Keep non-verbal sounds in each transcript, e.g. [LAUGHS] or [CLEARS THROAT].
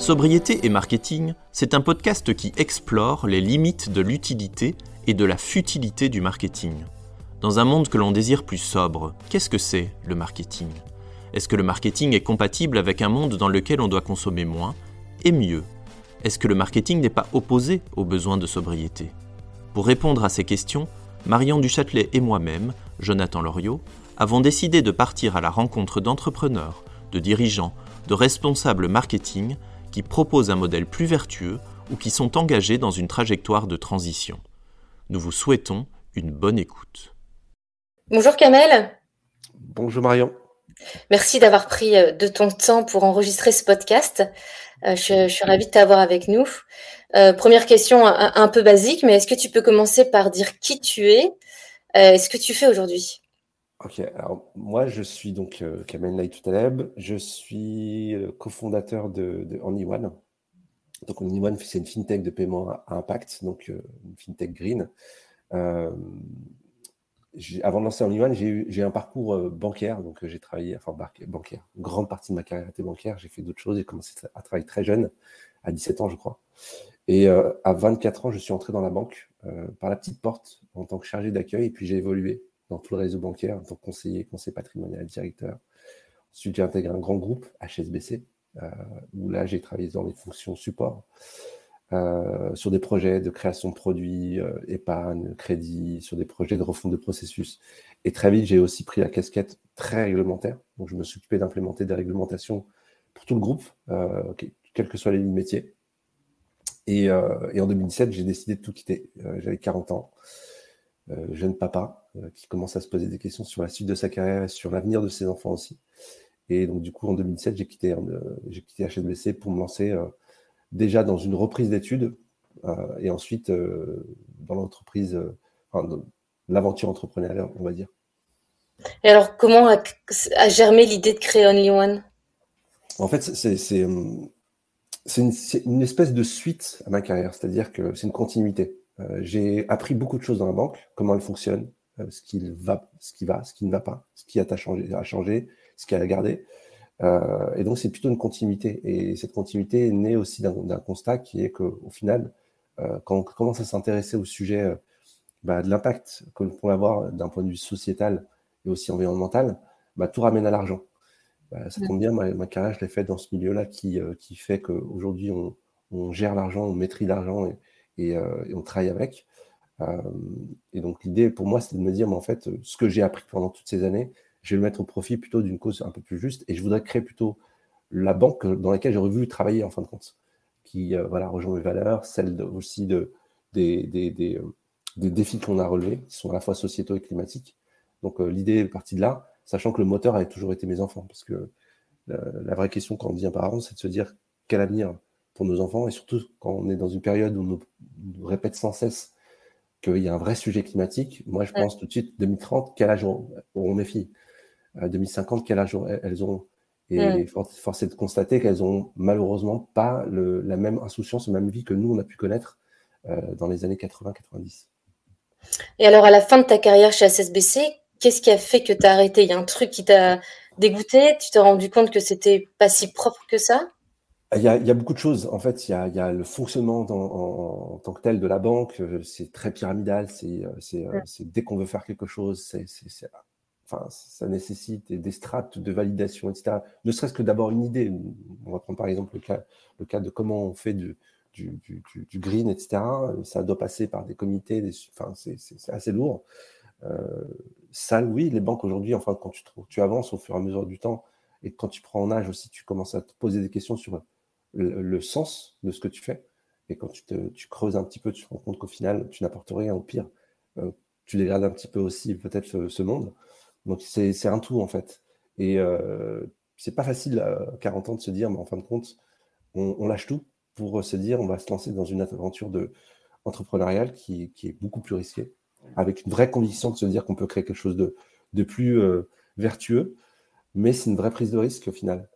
Sobriété et marketing, c'est un podcast qui explore les limites de l'utilité et de la futilité du marketing. Dans un monde que l'on désire plus sobre, qu'est-ce que c'est le marketing? Est-ce que le marketing est compatible avec un monde dans lequel on doit consommer moins et mieux? Est-ce que le marketing n'est pas opposé aux besoins de sobriété? Pour répondre à ces questions, Marion Duchâtelet et moi-même, Jonathan Loriot, avons décidé de partir à la rencontre d'entrepreneurs, de dirigeants, de responsables marketing qui proposent un modèle plus vertueux ou qui sont engagés dans une trajectoire de transition. Nous vous souhaitons une bonne écoute. Bonjour Kamel. Bonjour Marion. Merci d'avoir pris euh, de ton temps pour enregistrer ce podcast. Euh, je, suis ravie de t'avoir avec nous. Euh, première question un, peu basique, mais est-ce que tu peux commencer par dire qui tu es? Et ce que tu fais aujourd'hui? Ok, alors moi je suis donc euh, Kamel Naïtoutaleb, je suis euh, cofondateur de, de OnlyOne. Donc OnlyOne, c'est une fintech de paiement à, impact, donc euh, une fintech green. avant de lancer OnlyOne, j'ai un parcours bancaire, donc j'ai travaillé, enfin bancaire, grande partie de ma carrière était bancaire, j'ai fait d'autres choses, j'ai commencé à travailler très jeune, à 17 ans je crois. Et à 24 ans, je suis entré dans la banque par la petite porte en tant que chargé d'accueil, et puis j'ai évolué dans tout le réseau bancaire en tant que conseiller, conseiller patrimonial, directeur. Ensuite, j'ai intégré un grand groupe, HSBC, euh, où là, j'ai travaillé dans les fonctions support, euh, sur des projets de création de produits, euh, épargne, crédit, sur des projets de refonte de processus. Et très vite, j'ai aussi pris la casquette très réglementaire. Donc, je me suis occupé d'implémenter des réglementations pour tout le groupe, quelles que soient les lignes métiers. Et, et en 2017, j'ai décidé de tout quitter. J'avais 40 ans. Jeune papa qui commence à se poser des questions sur la suite de sa carrière et sur l'avenir de ses enfants aussi. Et donc, du coup, en 2007, j'ai quitté, euh, j'ai quitté HSBC pour me lancer déjà dans une reprise d'études et ensuite dans l'entreprise, l'aventure entrepreneuriale, on va dire. Et alors, comment a, a germé l'idée de créer Only One? En fait, c'est, c'est, une, une, espèce de suite à ma carrière, c'est-à-dire que c'est une continuité. Euh, j'ai appris beaucoup de choses dans la banque, comment elle fonctionne, euh, ce, qui va, ce qui va, ce qui ne va pas, ce qui a changé, à changer, ce qui a à garder. Euh, et donc, c'est plutôt une continuité. Et cette continuité est née aussi d'un constat qui est qu'au final, quand on commence à s'intéresser au sujet bah, de l'impact que l'on peut avoir d'un point de vue sociétal et aussi environnemental, bah, tout ramène à l'argent. Bah, ça tombe bien, ma, carrière, je l'ai faite dans ce milieu-là qui, fait qu'aujourd'hui, on, on, gère l'argent, on maîtrise l'argent euh, et, on travaille avec. Euh, et donc l'idée pour moi, c'était de me dire, mais en fait, ce que j'ai appris pendant toutes ces années, je vais le mettre au profit plutôt d'une cause un peu plus juste, et je voudrais créer plutôt la banque dans laquelle j'aurais voulu travailler en fin de compte, qui euh, voilà, rejoint mes valeurs, celles aussi de, des, des, des, défis qu'on a relevés, qui sont à la fois sociétaux et climatiques. Donc l'idée est partie de là, sachant que le moteur avait toujours été mes enfants, parce que la vraie question quand on devient parent, c'est de se dire quel avenir pour nos enfants, et surtout quand on est dans une période où on nous, répète sans cesse qu'il y a un vrai sujet climatique. Moi, je pense tout de suite, 2030, quel âge auront mes filles? 2050, quel âge elles auront? Et force est de constater qu'elles ont malheureusement pas le, la même insouciance, la même vie que nous, on a pu connaître euh, dans les années 80-90. Et alors, à la fin de ta carrière chez SSBC, qu'est-ce qui a fait que tu as arrêté? Il y a un truc qui t'a dégoûté? Tu t'es rendu compte que c'était pas si propre que ça? Il y, a, il y, a, beaucoup de choses. En fait, il y a, il y a le fonctionnement en, en, tant que tel de la banque. Euh, c'est très pyramidal. C'est, euh, c'est, euh, c'est dès qu'on veut faire quelque chose, c'est, c'est, enfin, ça nécessite des strates de validation, etc. Ne serait-ce que d'abord une idée. On va prendre par exemple le cas, le cas de comment on fait du, du, du, du green, etc. Ça doit passer par des comités. Des, enfin, c'est, c'est assez lourd. Euh, ça, oui, les banques aujourd'hui, enfin, quand tu, tu avances au fur et à mesure du temps, et quand tu prends en âge aussi, tu commences à te poser des questions sur le, sens de ce que tu fais. Et quand tu, tu, creuses un petit peu, tu te rends compte qu'au final, tu n'apportes rien. Au pire, euh, tu dégrades un petit peu aussi peut-être ce, monde. Donc c'est un tout en fait. Et euh, c'est pas facile à 40 ans de se dire, mais en fin de compte, on, lâche tout pour se dire, on va se lancer dans une aventure de, entrepreneuriale qui, qui, est beaucoup plus risquée, avec une vraie conviction de se dire qu'on peut créer quelque chose de, de plus euh, vertueux, mais c'est une vraie prise de risque au final.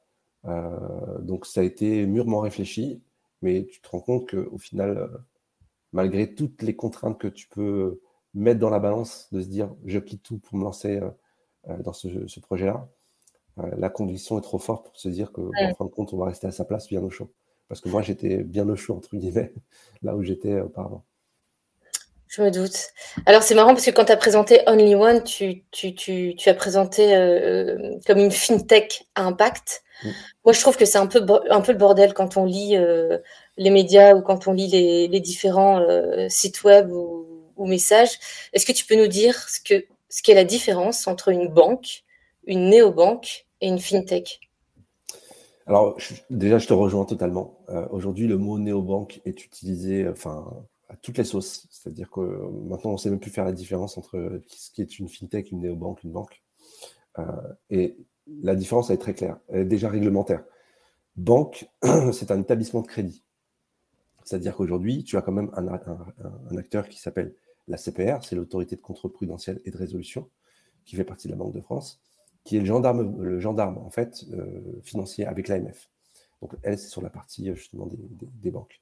Euh, donc ça a été mûrement réfléchi, mais tu te rends compte qu'au final, euh, malgré toutes les contraintes que tu peux mettre dans la balance, de se dire je quitte tout pour me lancer euh, dans ce, projet-là, la conviction est trop forte pour se dire qu'en fin de compte, on va rester à sa place bien au chaud. parce que moi, j'étais bien au chaud, entre guillemets, [LAUGHS] là où j'étais auparavant. Je me doute. Alors, c'est marrant parce que quand tu as présenté Only One, tu, tu, tu, tu as présenté euh, comme une fintech à impact. Mm. Moi, je trouve que c'est un peu, un peu le bordel quand on lit euh, les médias ou quand on lit les, les différents euh, sites web ou, ou messages. Est-ce que tu peux nous dire ce qu'est ce qu'est la différence entre une banque, une néobanque et une fintech? Alors, déjà, je te rejoins totalement. Aujourd'hui, le mot néobanque est utilisé, enfin, à toutes les sauces. C'est-à-dire que maintenant, on ne sait même plus faire la différence entre ce qui est une fintech, une néobanque, une banque. Euh, et la différence, elle est très claire. Elle est déjà réglementaire. Banque, [CLEARS THROAT] c'est un établissement de crédit. C'est-à-dire qu'aujourd'hui, tu as quand même un, acteur qui s'appelle la CPR, c'est l'autorité de contrôle prudentiel et de résolution, qui fait partie de la Banque de France, qui est le gendarme, le gendarme en fait, euh, financier avec l'AMF. Donc elle, c'est sur la partie justement des, banques.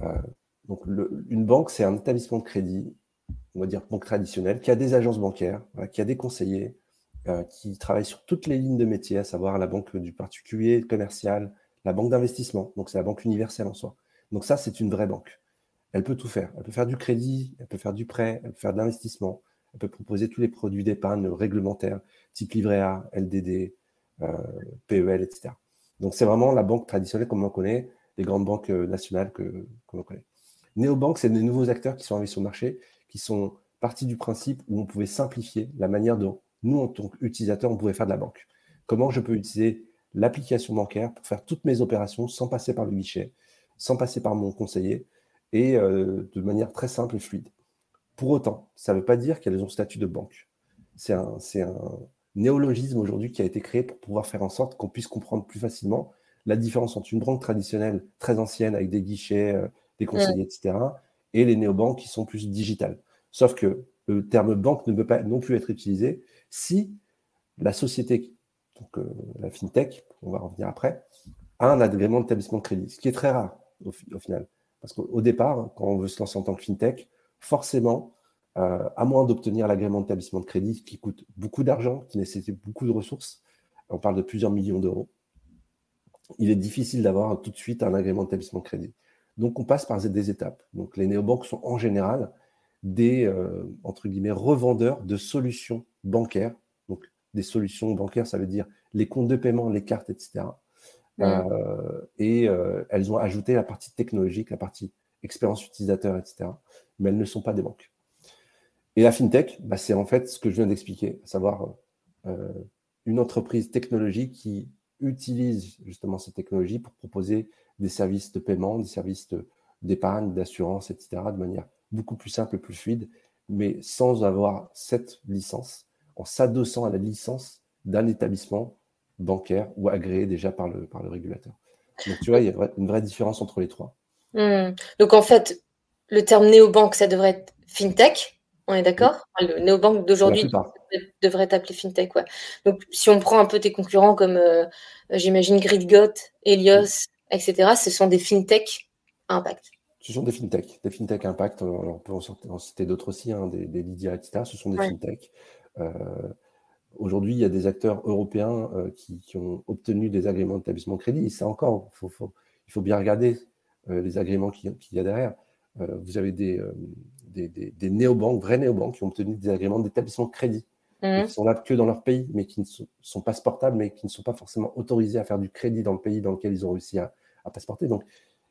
Euh, donc, une banque, c'est un établissement de crédit, on va dire banque traditionnelle, qui a des agences bancaires, qui a des conseillers, euh, qui travaillent sur toutes les lignes de métier, à savoir la banque du particulier, commercial, la banque d'investissement. Donc, c'est la banque universelle en soi. Donc, ça, c'est une vraie banque. Elle peut tout faire. Elle peut faire du crédit, elle peut faire du prêt, elle peut faire de l'investissement, elle peut proposer tous les produits d'épargne réglementaires, type livret A, LDD, euh, PEL, etc. Donc, c'est vraiment la banque traditionnelle comme on connaît, les grandes banques euh, nationales que, que l'on connaît. Néobank, c'est des nouveaux acteurs qui sont arrivés sur le marché, qui sont partis du principe où on pouvait simplifier la manière dont nous, en tant qu'utilisateurs, on pouvait faire de la banque. Comment je peux utiliser l'application bancaire pour faire toutes mes opérations sans passer par le guichet, sans passer par mon conseiller, et euh, de manière très simple et fluide. Pour autant, ça ne veut pas dire qu'elles ont statut de banque. C'est un, néologisme aujourd'hui qui a été créé pour pouvoir faire en sorte qu'on puisse comprendre plus facilement la différence entre une banque traditionnelle très ancienne avec des guichets, euh, des conseillers, etc., et les néobanques qui sont plus digitales. Sauf que le terme banque ne peut pas non plus être utilisé si la société, donc euh, la fintech, on va revenir après, a un agrément d'établissement de crédit, ce qui est très rare au, final. Parce qu'au départ, quand on veut se lancer en tant que fintech, forcément, euh, à moins d'obtenir l'agrément d'établissement de crédit qui coûte beaucoup d'argent, qui nécessite beaucoup de ressources, on parle de plusieurs millions d'euros, il est difficile d'avoir tout de suite un agrément d'établissement de crédit. Donc, on passe par des étapes. Donc, les néobanques sont en général des, euh, entre guillemets, revendeurs de solutions bancaires. Donc, des solutions bancaires, ça veut dire les comptes de paiement, les cartes, etc. Euh, et euh, elles ont ajouté la partie technologique, la partie expérience utilisateur, etc. Mais elles ne sont pas des banques. Et la fintech, bah, c'est en fait ce que je viens d'expliquer, à savoir une entreprise technologique qui utilise justement ces technologies pour proposer des services de paiement, des services d'épargne, d'assurance, etc., de manière beaucoup plus simple plus fluide, mais sans avoir cette licence, en s'adossant à la licence d'un établissement bancaire ou agréé déjà par le, par le régulateur. Donc tu vois, il y a une vraie différence entre les trois. Hmm. Donc en fait, le terme néobanque, ça devrait être fintech, on est d'accord? Le néobanque d'aujourd'hui devrait être appelé fintech. Ouais. Donc si on prend un peu tes concurrents comme, euh, j'imagine, GridGot, Helios, etc., ce sont des fintech impact. Ce sont des fintech, des fintech impact. on peut en citer d'autres aussi, hein, des, des, Lydia, etc. Ce sont des fintech. Euh, aujourd'hui, il y a des acteurs européens euh, qui, ont obtenu des agréments d'établissement de crédit. Et ça encore, il faut bien regarder euh, les agréments qu'il y a derrière. vous avez des, des, des, néobanques, vrais néobanques, qui ont obtenu des agréments d'établissement de crédit. Mmh. Qui sont là que dans leur pays, mais qui ne sont, sont, pas sportables, mais qui ne sont pas forcément autorisés à faire du crédit dans le pays dans lequel ils ont réussi à, à passeporter. Donc,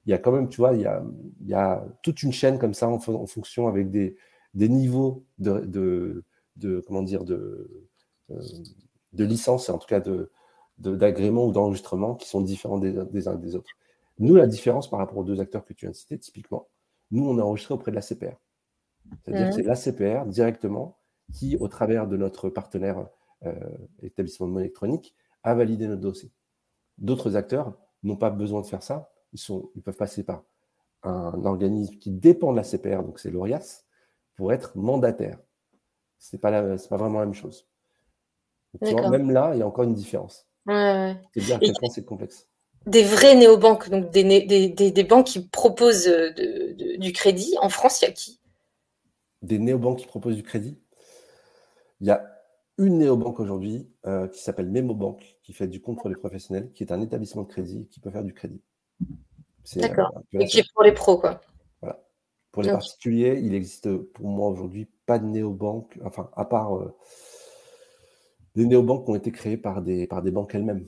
il y a quand même, tu vois, il y a, il y a toute une chaîne comme ça en, en fonction avec des, des niveaux de, de, de, comment dire, de, euh, de licence, en tout cas de, d'agrément ou d'enregistrement qui sont différents des, des uns des autres. Nous, la différence par rapport aux deux acteurs que tu as cités, typiquement, nous, on est enregistré auprès de la CPR. C'est-à-dire que c'est la CPR directement qui, au travers de notre partenaire euh, établissement de monnaie électronique, a validé notre dossier. D'autres acteurs n'ont pas besoin de faire ça. Ils, sont, ils peuvent passer par un organisme qui dépend de la CPR, donc c'est l'ORIAS, pour être mandataire. Ce n'est pas, pas vraiment la même chose. même là, il y a encore une différence. Ouais, C'est bien à quel point c'est complexe. Des vraies néobanques, donc des, des, des, des banques qui proposent euh, de, du crédit. En France, il y a qui? Des néobanques qui proposent du crédit? Il y a une néobanque aujourd'hui euh, qui s'appelle MemoBank, qui fait du compte pour les professionnels, qui est un établissement de crédit qui peut faire du crédit. D'accord. Et qui est pour les pros, quoi. Voilà. Pour les particuliers, il existe pour moi aujourd'hui pas de néobanque, enfin, à part des néobanques qui ont été créées par des, par des banques elles-mêmes.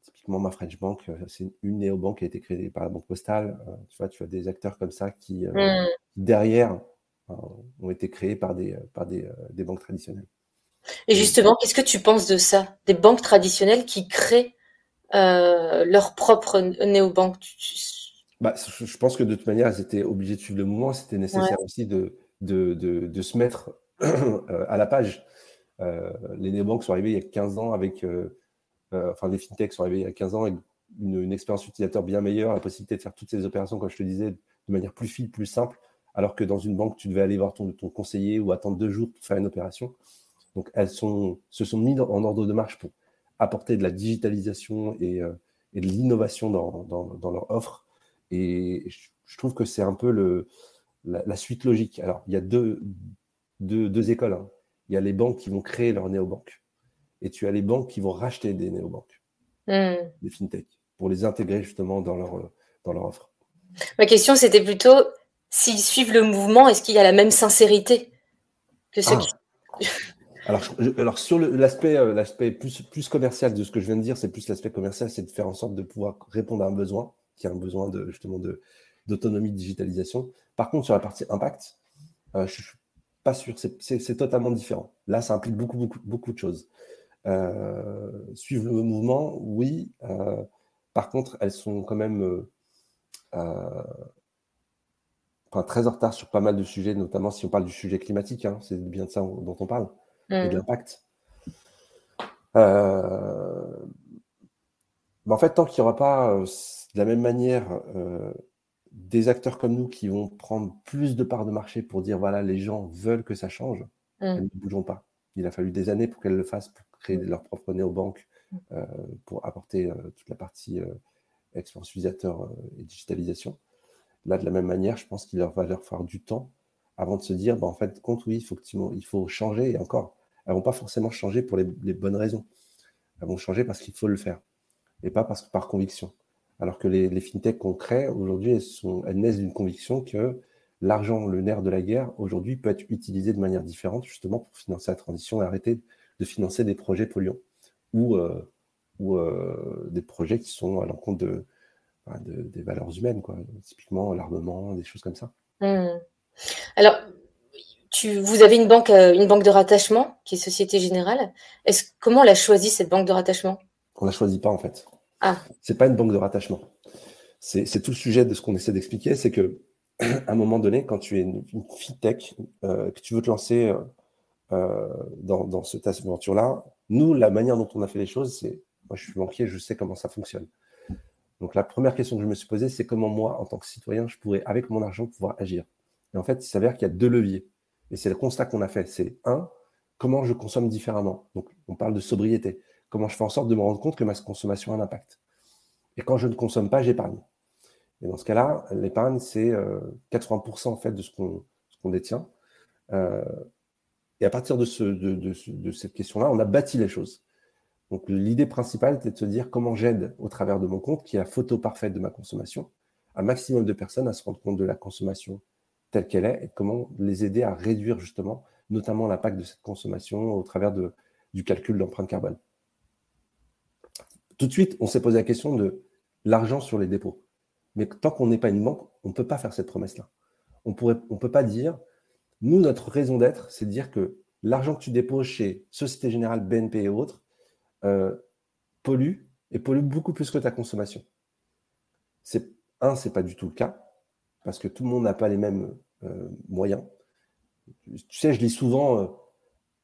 typiquement, ma French Bank, c'est une néobanque qui a été créée par la Banque Postale. tu vois, tu as des acteurs comme ça qui, mmh. derrière, ont été créés par des, par des, des banques traditionnelles. Et justement, qu'est-ce que tu penses de ça? Des banques traditionnelles qui créent euh, leur propre néobanque bah, Je pense que de toute manière, elles étaient obligées de suivre le mouvement. C'était nécessaire aussi de, de, de, se mettre [COUGHS] euh, à la page. Euh, les néobanques sont arrivées il y a 15 ans avec. enfin, les fintechs sont arrivés il y a 15 ans avec une, une, expérience utilisateur bien meilleure, la possibilité de faire toutes ces opérations, comme je te disais, de manière plus fine, plus simple, alors que dans une banque, tu devais aller voir ton, ton conseiller ou attendre deux jours pour faire une opération. Donc, elles sont, se sont mises en ordre de marche pour apporter de la digitalisation et, euh, de l'innovation dans, leur offre. Et je trouve que c'est un peu le, la, suite logique. Alors, il y a deux, deux, écoles. Hein. Il y a les banques qui vont créer leur néobanque et tu as les banques qui vont racheter des néobanques, mmh. des fintech, pour les intégrer justement dans leur, dans leur offre. Ma question, c'était plutôt s'ils suivent le mouvement, est-ce qu'il y a la même sincérité que ceux ah. qui. [LAUGHS] Alors, sur l'aspect euh, plus, commercial de ce que je viens de dire, c'est plus l'aspect commercial, c'est de faire en sorte de pouvoir répondre à un besoin, qui a un besoin justement d'autonomie de digitalisation. Par contre, sur la partie impact, euh, je ne suis pas sûr, c'est totalement différent. Là, ça implique beaucoup, beaucoup, beaucoup de choses. Euh, suivre le mouvement, oui. par contre, elles sont quand même très en retard sur pas mal de sujets, notamment si on parle du sujet climatique, hein, c'est bien de ça dont on parle et de mmh. l'impact. Euh, en fait, tant qu'il n'y aura pas euh, de la même manière euh, des acteurs comme nous qui vont prendre plus de parts de marché pour dire voilà, les gens veulent que ça change, mmh. elles ne bougeront pas. Il a fallu des années pour qu'elles le fassent, pour créer mmh. leur propre néobanque, pour apporter toute la partie expérience utilisateur et digitalisation. Là, de la même manière, je pense qu'il leur va leur faire du temps avant de se dire, bah, en fait, compte, oui, il faut, il faut changer. Et encore, elles vont pas forcément changer pour les, bonnes raisons. Elles vont changer parce qu'il faut le faire et pas parce que par conviction. Alors que les, fintechs qu'on crée aujourd'hui, elles, elles naissent d'une conviction que l'argent, le nerf de la guerre, aujourd'hui peut être utilisé de manière différente justement pour financer la transition et arrêter de financer des projets polluants ou, euh, ou euh, des projets qui sont à l'encontre de, bah, des valeurs humaines, quoi. typiquement l'armement, des choses comme ça. Mmh. Alors, vous avez une banque, euh, une banque de rattachement qui est Société Générale. Est-ce, comment on l'a choisi cette banque de rattachement? On ne la choisit pas en fait. Ah. C'est pas une banque de rattachement. C'est, tout le sujet de ce qu'on essaie d'expliquer, c'est que [CLEARS THROAT] à un moment donné, quand tu es une, fintech, euh, que tu veux te lancer euh, dans, cette aventure-là, nous, la manière dont on a fait les choses, c'est, moi je suis banquier, je sais comment ça fonctionne. Donc la première question que je me suis posée, c'est comment moi, en tant que citoyen, je pourrais, avec mon argent, pouvoir agir. Et en fait, il s'avère qu'il y a deux leviers. Et c'est le constat qu'on a fait. C'est un, comment je consomme différemment. Donc, on parle de sobriété. Comment je fais en sorte de me rendre compte que ma consommation a un impact. Et quand je ne consomme pas, j'épargne. Et dans ce cas-là, l'épargne, c'est 80% euh, en fait de ce qu'on détient. Euh, et à partir de, de, cette question-là, on a bâti les choses. Donc l'idée principale était de se dire comment j'aide au travers de mon compte, qui est la photo parfaite de ma consommation, un maximum de personnes à se rendre compte de la consommation telle qu'elle est et comment les aider à réduire justement, notamment l'impact de cette consommation au travers de, du calcul d'empreinte carbone. Tout de suite, on s'est posé la question de l'argent sur les dépôts. Mais tant qu'on n'est pas une banque, on ne peut pas faire cette promesse-là. On ne on peut pas dire, nous, notre raison d'être, c'est de dire que l'argent que tu déposes chez Société Générale, BNP et autres euh, pollue et pollue beaucoup plus que ta consommation. C'est, un, c'est pas du tout le cas parce que tout le monde n'a pas les mêmes euh, moyens. Tu sais, je lis souvent, euh,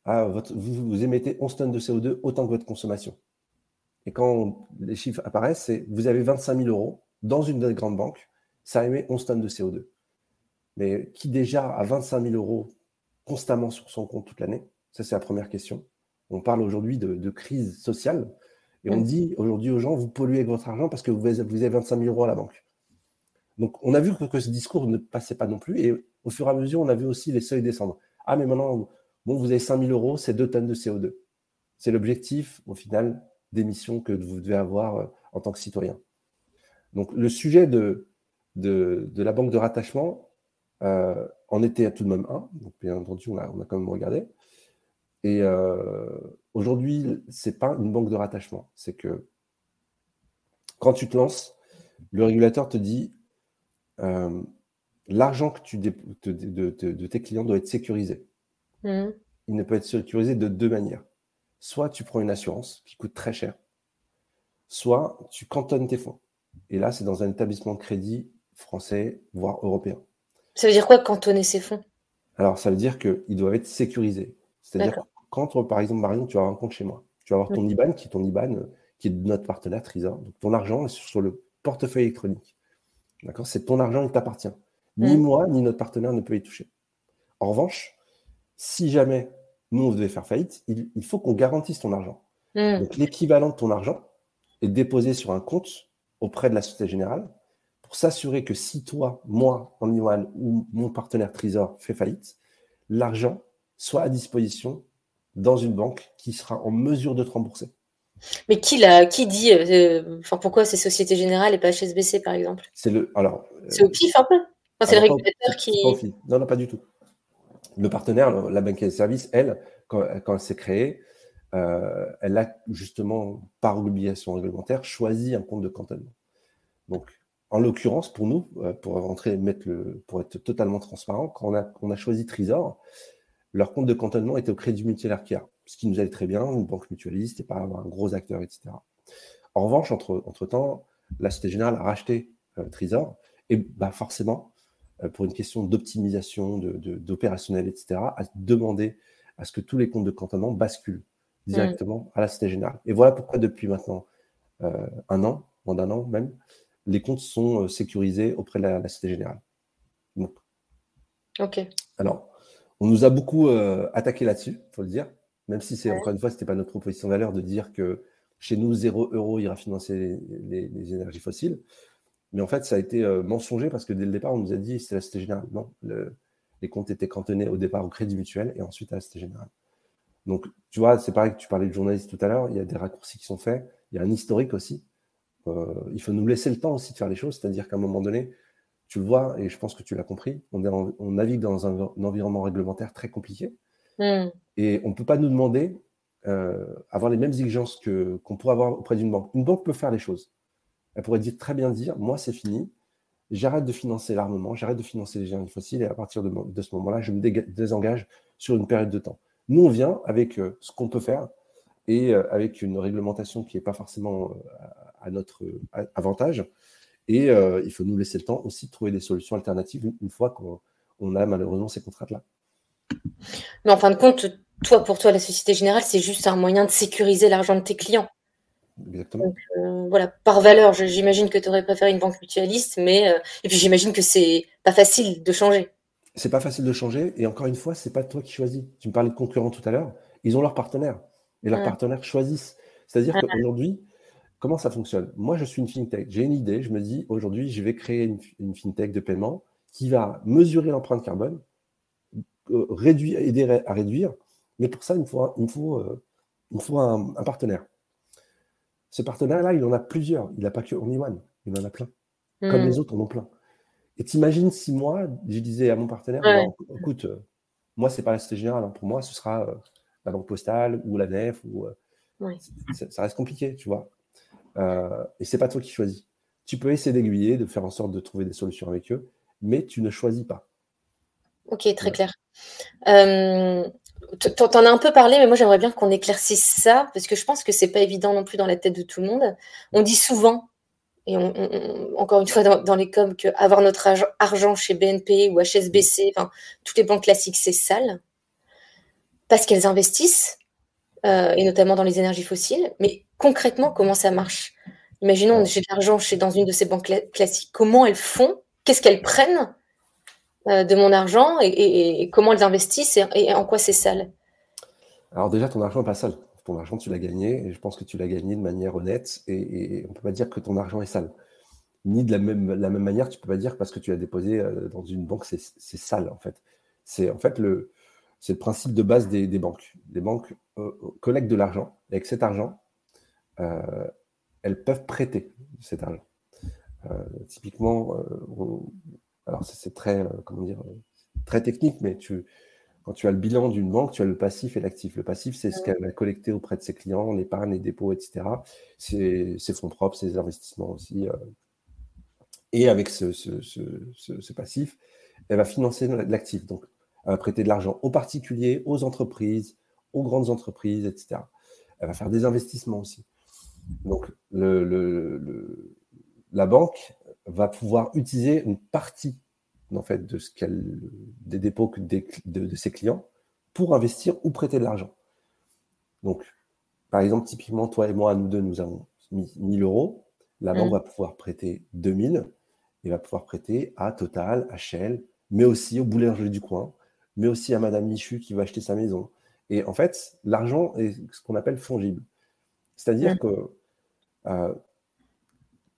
ah, vous, émettez 11 tonnes de CO2 autant que votre consommation. Et quand les chiffres apparaissent, c'est vous avez 25 000 euros dans une des grandes banques, ça émet 11 tonnes de CO2. Mais qui déjà a 25 000 euros constamment sur son compte toute l'année? Ça, c'est la première question. On parle aujourd'hui de, crise sociale et on dit aujourd'hui aux gens, vous polluez avec votre argent parce que vous avez, vous avez 25 000 euros à la banque. Donc, on a vu que, ce discours ne passait pas non plus. Et au fur et à mesure, on a vu aussi les seuils descendre. Ah, mais maintenant, bon, vous avez 5000 euros, c'est 2 tonnes de CO2. C'est l'objectif, au final, d'émission que vous devez avoir euh, en tant que citoyen. Donc, le sujet de, la banque de rattachement euh, en était tout de même un. Donc, bien entendu, on a, on a quand même regardé. Et euh, aujourd'hui, ce n'est pas une banque de rattachement. C'est que quand tu te lances, le régulateur te dit euh, l'argent que tu de, de, tes clients doit être sécurisé. Mmh. Il ne peut être sécurisé de deux manières. Soit tu prends une assurance qui coûte très cher, soit tu cantonnes tes fonds. Et là, c'est dans un établissement de crédit français, voire européen. Ça veut dire quoi cantonner ses fonds? Alors, ça veut dire qu'ils doivent être sécurisés. C'est-à-dire quand, par exemple, Marion, tu as un compte chez moi, tu vas avoir ton IBAN, qui est ton IBAN, qui est notre partenaire Trésor. Donc, ton argent est sur le portefeuille électronique. D'accord? C'est ton argent, il t'appartient. Ni mmh. moi, ni notre partenaire ne peut y toucher. En revanche, si jamais nous, on devait faire faillite, il, faut qu'on garantisse ton argent. Mmh. Donc, l'équivalent de ton argent est déposé sur un compte auprès de la Société Générale pour s'assurer que si toi, moi, en Iwan ou mon partenaire Trésor fait faillite, l'argent soit à disposition dans une banque qui sera en mesure de te rembourser. Mais qui, l'a, qui dit euh, enfin, pourquoi c'est Société Générale et pas HSBC par exemple? C'est le alors. C'est au pif un peu. c'est le régulateur qui. Non, non, pas du tout. Le partenaire, la banque de service, elle, quand, elle s'est créée, euh, elle a justement, par obligation réglementaire, choisi un compte de cantonnement. Donc, en l'occurrence, pour nous, euh, pour rentrer, mettre le, pour être totalement transparent, quand on a, on a choisi Trésor, leur compte de cantonnement était au Crédit Mutuel Arkia, ce qui nous allait très bien, une banque mutualiste et pas avoir un gros acteur, etc. En revanche, entre, entre temps, la Société Générale a racheté euh, Trésor et bah, forcément, euh, pour une question d'optimisation, d'opérationnel, de, etc., a demandé à ce que tous les comptes de cantonnement basculent directement à la Société Générale. Et voilà pourquoi depuis maintenant euh, un an, moins d'un an même, les comptes sont sécurisés auprès de la, Société Générale. ok. Alors, on nous a beaucoup euh, attaqué là-dessus, il faut le dire. Même si c'est encore une fois, ce n'était pas notre proposition de valeur de dire que chez nous, 0 euro ira financer les, énergies fossiles. Mais en fait, ça a été euh, mensonger parce que dès le départ, on nous a dit c'est la Société Générale. Non, les comptes étaient cantonnés au départ au Crédit Mutuel et ensuite à la Société Générale. Donc, tu vois, c'est pareil que tu parlais de journaliste tout à l'heure, il y a des raccourcis qui sont faits, il y a un historique aussi. Euh, il faut nous laisser le temps aussi de faire les choses, c'est-à-dire qu'à un moment donné, tu le vois, et je pense que tu l'as compris, on, on, navigue dans un, environnement réglementaire très compliqué. Hmm. Et on ne peut pas nous demander euh, avoir les mêmes exigences que, qu'on pourrait avoir auprès d'une banque. Une banque peut faire les choses. Elle pourrait très bien dire, moi c'est fini, j'arrête de financer l'armement, j'arrête de financer les énergies fossiles, et à partir de, ce moment-là, je me désengage sur une période de temps. Nous, on vient avec euh, ce qu'on peut faire et euh, avec une réglementation qui n'est pas forcément à notre avantage, et euh, il faut nous laisser le temps aussi de trouver des solutions alternatives une, fois qu'on a malheureusement ces contraintes-là. Mais en fin de compte, toi, pour toi, la Société Générale, c'est juste un moyen de sécuriser l'argent de tes clients. Exactement. Euh, voilà, par valeur, j'imagine que tu aurais préféré une banque mutualiste, mais euh, et puis j'imagine que c'est pas facile de changer. C'est pas facile de changer, et encore une fois, c'est pas toi qui choisis. Tu me parlais de concurrents tout à l'heure, ils ont leurs partenaires, et leurs partenaires choisissent. C'est-à-dire qu'aujourd'hui, Comment ça fonctionne? Moi, je suis une fintech. J'ai une idée. Je me dis, aujourd'hui, je vais créer une, fintech de paiement qui va mesurer l'empreinte carbone, réduire, aider à réduire. Mais pour ça, il me faut, un, il faut, euh, il faut un, partenaire. Ce partenaire-là, il en a plusieurs. Il n'a pas que OnlyOne. Il en a plein. Comme hmm. les autres en ont plein. Et t'imagines si moi, je disais à mon partenaire, écoute, euh, moi, c'est pas la Société Générale. Hein. Pour moi, ce sera la Banque Postale ou la NEF. Ou, ça reste compliqué, tu vois. Euh, et c'est pas toi qui choisis. Tu peux essayer d'aiguiller, de faire en sorte de trouver des solutions avec eux, mais tu ne choisis pas. Ok, très clair. Euh, tu en as un peu parlé, mais moi j'aimerais bien qu'on éclaircisse ça, parce que je pense que c'est pas évident non plus dans la tête de tout le monde. On dit souvent, et encore une fois dans, les coms, qu'avoir notre argent chez BNP ou HSBC, enfin, toutes les banques classiques, c'est sale, parce qu'elles investissent, euh, et notamment dans les énergies fossiles. Mais concrètement, comment ça marche? Imaginons, j'ai de l'argent chez dans une de ces banques classiques. Comment elles font? Qu'est-ce qu'elles prennent? De mon argent et, comment elles investissent et, en quoi c'est sale Alors déjà, ton argent n'est pas sale. Ton argent, tu l'as gagné et je pense que tu l'as gagné de manière honnête et, on ne peut pas dire que ton argent est sale. Ni de la même, manière, tu ne peux pas dire parce que tu l'as déposé euh, dans une banque, c'est sale en fait. C'est en fait le, principe de base des, banques. Les banques euh, collectent de l'argent et avec cet argent, euh, elles peuvent prêter cet argent. typiquement, alors c'est très, comment dire, très technique, mais tu, quand tu as le bilan d'une banque, tu as le passif et l'actif. Le passif, c'est ce qu'elle a collecté auprès de ses clients, l'épargne, les dépôts, etc. C'est ses fonds propres, ses investissements aussi. Et avec ce, passif, elle va financer l'actif. Donc, elle va prêter de l'argent aux particuliers, aux entreprises, aux grandes entreprises, etc. Elle va faire des investissements aussi. Donc, le, la banque va pouvoir utiliser une partie en fait, de ce qu'elle, des dépôts de, de, ses clients pour investir ou prêter de l'argent. Donc, par exemple, typiquement, toi et moi, nous deux, nous avons mis 1000 euros. La banque mmh. va pouvoir prêter 2000 et va pouvoir prêter à Total, à Shell, mais aussi au boulanger du coin, mais aussi à Madame Michu qui va acheter sa maison. Et en fait, l'argent est ce qu'on appelle fongible. C'est-à-dire mmh. que euh,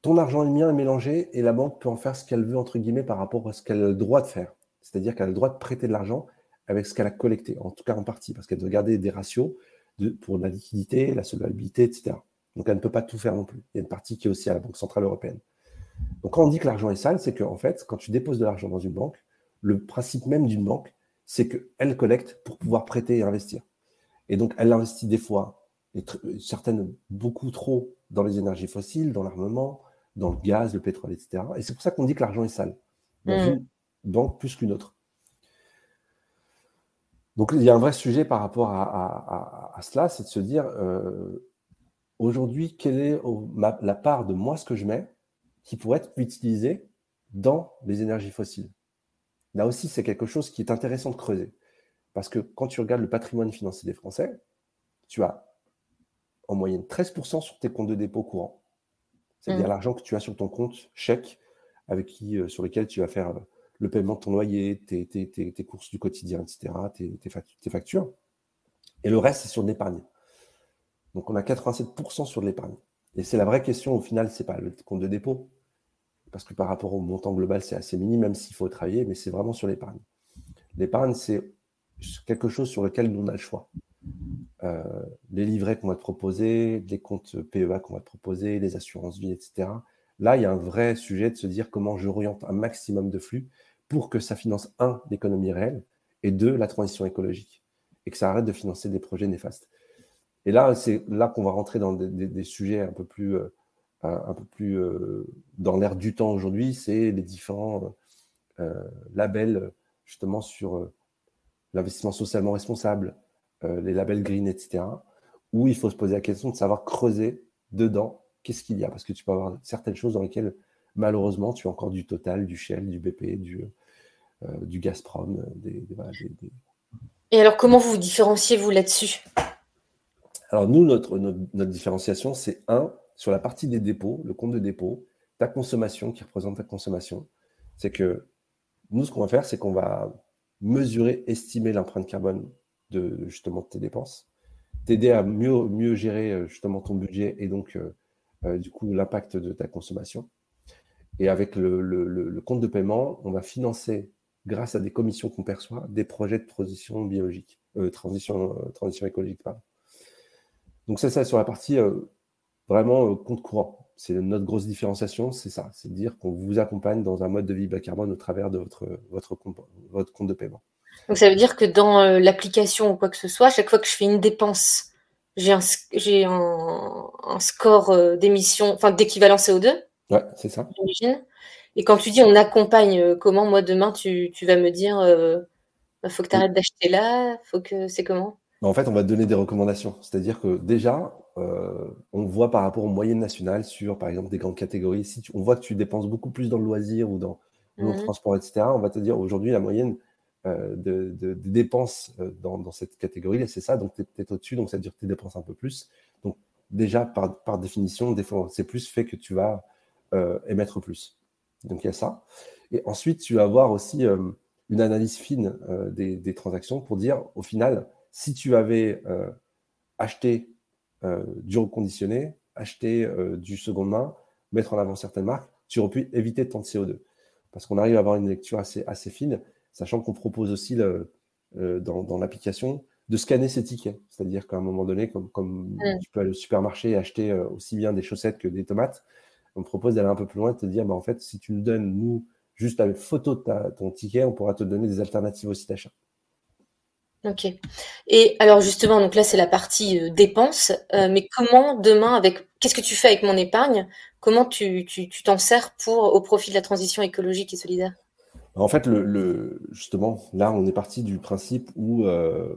ton argent et le mien est mélangé et la banque peut en faire ce qu'elle veut, entre guillemets, par rapport à ce qu'elle a le droit de faire. C'est-à-dire qu'elle a le droit de prêter de l'argent avec ce qu'elle a collecté, en tout cas en partie, parce qu'elle doit garder des ratios pour la liquidité, la solvabilité, etc. Donc elle ne peut pas tout faire non plus. Il y a une partie qui est aussi à la Banque Centrale Européenne. Donc quand on dit que l'argent est sale, c'est qu'en fait, quand tu déposes de l'argent dans une banque, le principe même d'une banque, c'est qu'elle collecte pour pouvoir prêter et investir. Et donc elle investit des fois, certaines beaucoup trop, dans les énergies fossiles, dans l'armement, dans le gaz, le pétrole, etc. Et c'est pour ça qu'on dit que l'argent est sale, dans mm. une banque plus qu'une autre. Donc il y a un vrai sujet par rapport à, cela, c'est de se dire, euh, aujourd'hui, quelle est la part de moi, ce que je mets, qui pourrait être utilisée dans les énergies fossiles Là aussi, c'est quelque chose qui est intéressant de creuser. Parce que quand tu regardes le patrimoine financier des Français, tu as en moyenne 13% sur tes comptes de dépôt courants c'est-à-dire mmh. l'argent que tu as sur ton compte chèque, avec qui, euh, sur lequel tu vas faire euh, le paiement de ton loyer, tes, courses du quotidien, etc., tes, factures. Et le reste, c'est sur l'épargne. Donc on a 87% sur l'épargne. Et c'est la vraie question, au final, c'est pas le compte de dépôt, parce que par rapport au montant global, c'est assez minime, même s'il faut travailler, mais c'est vraiment sur l'épargne. L'épargne, c'est quelque chose sur lequel nous, on a le choix. Euh, les livrets qu'on va te proposer, les comptes PEA qu'on va te proposer, les assurances vie, etc. Là, il y a un vrai sujet de se dire comment j'oriente un maximum de flux pour que ça finance, un, l'économie réelle, et deux, la transition écologique, et que ça arrête de financer des projets néfastes. Et là, c'est là qu'on va rentrer dans des, sujets un peu plus, euh, un peu plus euh, dans l'air du temps aujourd'hui, c'est les différents labels justement sur l'investissement socialement responsable, euh, les labels green, etc., où il faut se poser la question de savoir creuser dedans qu'est-ce qu'il y a. Parce que tu peux avoir certaines choses dans lesquelles, malheureusement, tu as encore du Total, du Shell, du BP, du, euh, du Gazprom. Des, Et alors, comment vous vous différenciez, vous, là-dessus? Alors, nous, notre, notre, différenciation, c'est un, sur la partie des dépôts, le compte de dépôt, ta consommation qui représente ta consommation. C'est que nous, ce qu'on va faire, c'est qu'on va mesurer, estimer l'empreinte carbone de justement tes dépenses, t'aider à mieux, mieux gérer euh, justement ton budget et donc euh, euh, du coup l'impact de ta consommation. Et avec le, compte de paiement, on va financer, grâce à des commissions qu'on perçoit, des projets de transition biologique, transition, transition écologique. Pardon. Donc c'est ça sur la partie vraiment compte courant. C'est notre grosse différenciation, c'est ça, c'est de dire qu'on vous accompagne dans un mode de vie bas carbone au travers de votre, votre, votre compte de paiement. Donc ça veut dire que dans euh, l'application ou quoi que ce soit, chaque fois que je fais une dépense, j'ai un, j'ai un, score euh, d'émission, enfin d'équivalent CO2. Ouais, c'est ça. Et quand tu dis on accompagne, euh, comment moi demain tu, vas me dire il bah, faut que tu arrêtes d'acheter là, faut que c'est comment? Bah, En fait, on va te donner des recommandations. C'est-à-dire que déjà, on voit par rapport aux moyennes nationales sur, par exemple, des grandes catégories, si on voit que tu dépenses beaucoup plus dans le loisir ou dans, le mmh transport, etc., on va te dire aujourd'hui la moyenne, euh, de, dépenses euh, dans, cette catégorie, c'est ça, donc tu es, au-dessus, donc ça que tu dépenses un peu plus. Donc déjà, par, définition, c'est plus fait que tu vas euh, émettre plus. Donc il y a ça. Et ensuite, tu vas avoir aussi une analyse fine des, transactions pour dire, au final, si tu avais acheté du reconditionné, acheté du seconde main, mettre en avant certaines marques, tu aurais pu éviter tant de CO2. Parce qu'on arrive à avoir une lecture assez fine sachant qu'on propose aussi le, euh, dans, l'application de scanner ses tickets. C'est-à-dire qu'à un moment donné, comme, comme mm. tu peux aller au supermarché et acheter euh, aussi bien des chaussettes que des tomates, On propose d'aller un peu plus loin et de te dire, bah, en fait, si tu nous donnes, nous, juste avec photo de ton ticket, on pourra te donner des alternatives aussi d'achat. Ok. Et alors justement, donc là c'est la partie euh, dépenses, euh, mais comment demain, avec qu'est-ce que tu fais avec mon épargne? Comment tu t'en sers pour au profit de la transition écologique et solidaire? En fait, le, justement, là on est parti du principe où euh,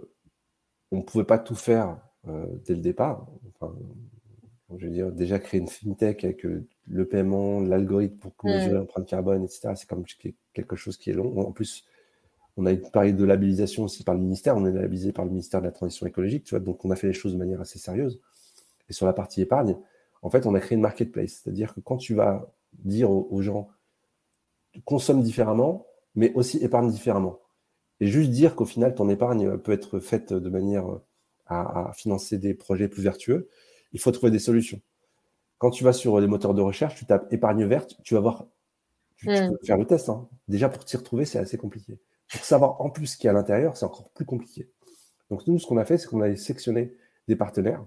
on ne pouvait pas tout faire dès le départ. Enfin, je veux dire, déjà créer une fintech avec le paiement, l'algorithme pour mmh. mesurer l'empreinte carbone, etc. C'est comme quelque chose qui est long. En plus, on a parlé de labellisation aussi par le ministère, on est labellisé par le ministère de la Transition écologique, tu vois, donc on a fait les choses de manière assez sérieuse. Et sur la partie épargne, en fait, on a créé une marketplace, c'est-à-dire que quand tu vas dire aux, gens, consomme différemment, mais aussi épargne différemment. Et juste dire qu'au final, ton épargne peut être faite de manière à, financer des projets plus vertueux, il faut trouver des solutions. Quand tu vas sur les moteurs de recherche, tu tapes épargne verte, tu vas voir, tu, hmm. peux faire le test. Hein. Déjà, pour t'y retrouver, c'est assez compliqué. Pour savoir en plus ce qu'il y a à l'intérieur, c'est encore plus compliqué. Donc nous, ce qu'on a fait, c'est qu'on a sectionné des partenaires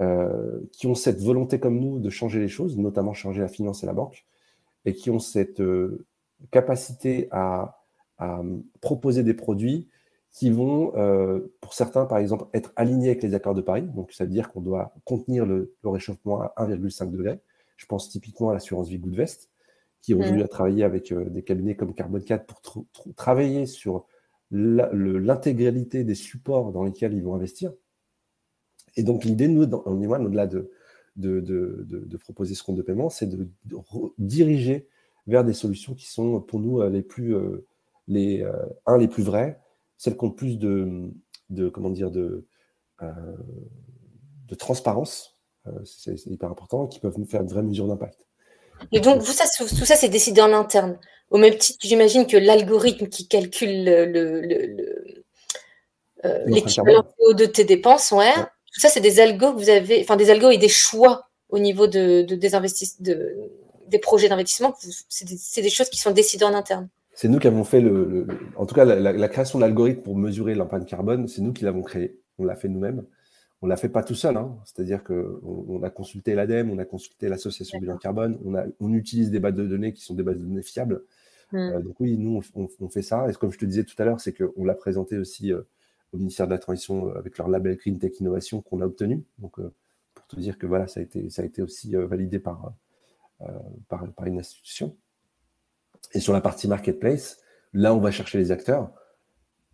euh, qui ont cette volonté comme nous de changer les choses, notamment changer la finance et la banque, et qui ont cette euh, capacité à, proposer des produits qui vont, euh, pour certains, par exemple, être alignés avec les accords de Paris. Donc, ça veut dire qu'on doit contenir le, réchauffement à 1,5 degré. Je pense typiquement à l'assurance vie veste qui ont mmh. voulu travailler avec euh, des cabinets comme Carbon 4 pour travailler sur l'intégralité des supports dans lesquels ils vont investir. Et donc, l'idée, nous, au-delà de, de, de, de, proposer ce compte de paiement, c'est de, diriger vers des solutions qui sont pour nous euh, les plus, euh, les, un, les plus vraies, celles qui ont plus de, de comment dire, de, de transparence, c'est hyper important, qui peuvent nous faire une vraie mesure d'impact. Et donc, ça, tout ça, c'est décidé en interne. Au même titre, j'imagine que l'algorithme qui calcule le, euh, l'équivalent de tes dépenses, ouais, tout ça, c'est des algos que vous avez, enfin des algos et des choix au niveau de, des de, des projets d'investissement. C'est des, choses qui sont décidées en interne. C'est nous qui avons fait le, en tout cas, la, création de l'algorithme pour mesurer l'empreinte carbone, c'est nous qui l'avons créé. On l'a fait nous-mêmes on ne l'a fait pas tout seul. Hein. C'est-à-dire qu'on on a consulté l'ADEME, on a consulté l'association bilan carbone, on, a, on utilise des bases de données qui sont des bases de données fiables. Hmm. Euh, donc oui, nous, on, fait ça. Et comme je te disais tout à l'heure, c'est qu'on l'a présenté aussi euh, au ministère de la Transition euh, avec leur label Green Tech Innovation qu'on a obtenu. Donc pour te dire que voilà, ça a été, ça a été aussi validé par, par, par une institution. Et sur la partie marketplace, là, on va chercher les acteurs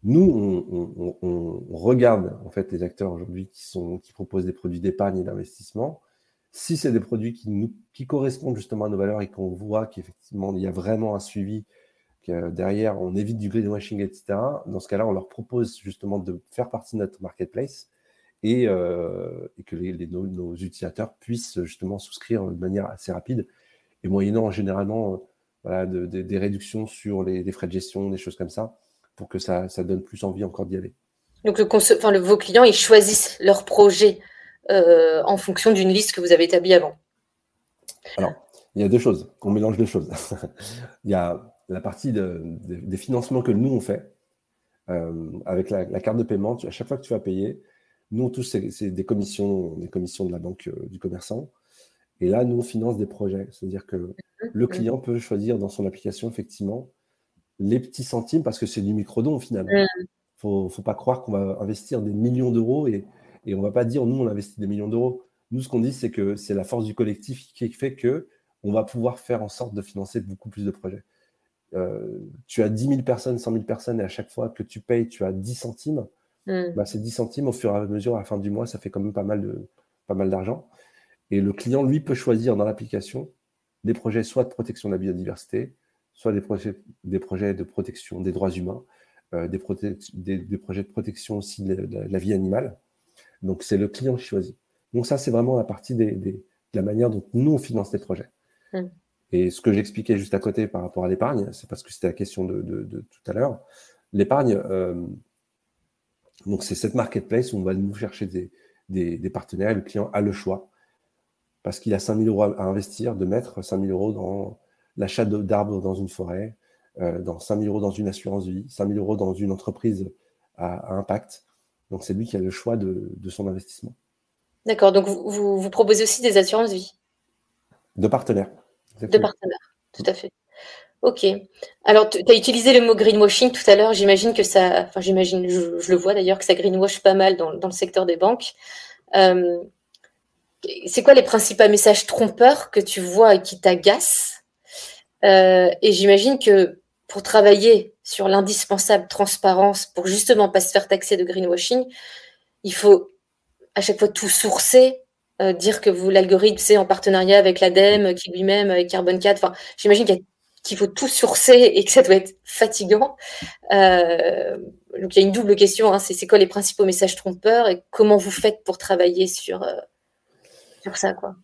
nous, on, regarde en fait les acteurs aujourd'hui qui, qui proposent des produits d'épargne et d'investissement. Si c'est des produits qui, nous, qui correspondent justement à nos valeurs et qu'on voit qu'effectivement il y a vraiment un suivi, que derrière on évite du greenwashing, etc., dans ce cas-là, on leur propose justement de faire partie de notre marketplace et, euh, que les, nos, utilisateurs puissent justement souscrire de manière assez rapide et moyennant généralement euh, des réductions sur les frais de gestion, des choses comme ça pour que ça, donne plus envie encore d'y aller. Donc, le enfin, vos clients, ils choisissent leur projet euh, en fonction d'une liste que vous avez établie avant Alors, il y a deux choses. On mélange deux choses. [LAUGHS] il y a la partie des financements que nous, on fait euh, avec la, carte de paiement. à chaque fois que tu vas payer, nous, on touche c'est des commissions, des commissions de la banque euh, du commerçant. Et là, nous, on finance des projets. C'est-à-dire que le client peut choisir dans son application, effectivement, les petits centimes parce que c'est du micro-don finalement. Il mm. ne faut, pas croire qu'on va investir des millions d'euros et, et on va pas dire nous on investit des millions d'euros. Nous ce qu'on dit c'est que c'est la force du collectif qui fait que on va pouvoir faire en sorte de financer beaucoup plus de projets. Euh, tu as 10 000 personnes, 100 000 personnes et à chaque fois que tu payes tu as 10 centimes. Mm. Bah, ces 10 centimes au fur et à mesure à la fin du mois ça fait quand même pas mal de pas mal d'argent. Et le client lui peut choisir dans l'application des projets soit de protection de la biodiversité, soit des projets, des projets de protection des droits humains, euh, des, des, projets de protection aussi de la, vie animale. Donc, c'est le client qui choisit. Donc, ça, c'est vraiment la partie des, de la manière dont nous, on finance les projets. Mmh. Et ce que j'expliquais juste à côté par rapport à l'épargne, c'est parce que c'était la question de, de, tout à l'heure. L'épargne, euh, donc c'est cette marketplace où on va nous chercher des, des, des partenaires. Le client a le choix parce qu'il a 5000 euros à investir, de mettre 5000 euros dans l'achat d'arbres dans une forêt, euh, dans 5 000 euros dans une assurance vie, 5 000 euros dans une entreprise à, impact. Donc c'est lui qui a le choix de, son investissement. D'accord, donc vous, vous, proposez aussi des assurances vie? De partenaires. De partenaires, tout à fait. Ok. Alors, tu as utilisé le mot greenwashing tout à l'heure. J'imagine que ça, enfin, j'imagine, je, le vois d'ailleurs, que ça greenwash pas mal dans, le secteur des banques. Euh, c'est quoi les principaux messages trompeurs que tu vois et qui t'agacent? Euh, Et j'imagine que pour travailler sur l'indispensable transparence, pour justement pas se faire taxer de greenwashing, il faut à chaque fois tout sourcer, euh, dire que vous l'algorithme c'est en partenariat avec l'ADEME, qui lui-même avec Carbon 4. Enfin, j'imagine qu'il faut tout sourcer et que ça doit être fatigant. Euh, donc il y a une double question. Hein, c'est quoi les principaux messages trompeurs et comment vous faites pour travailler sur euh, sur ça quoi?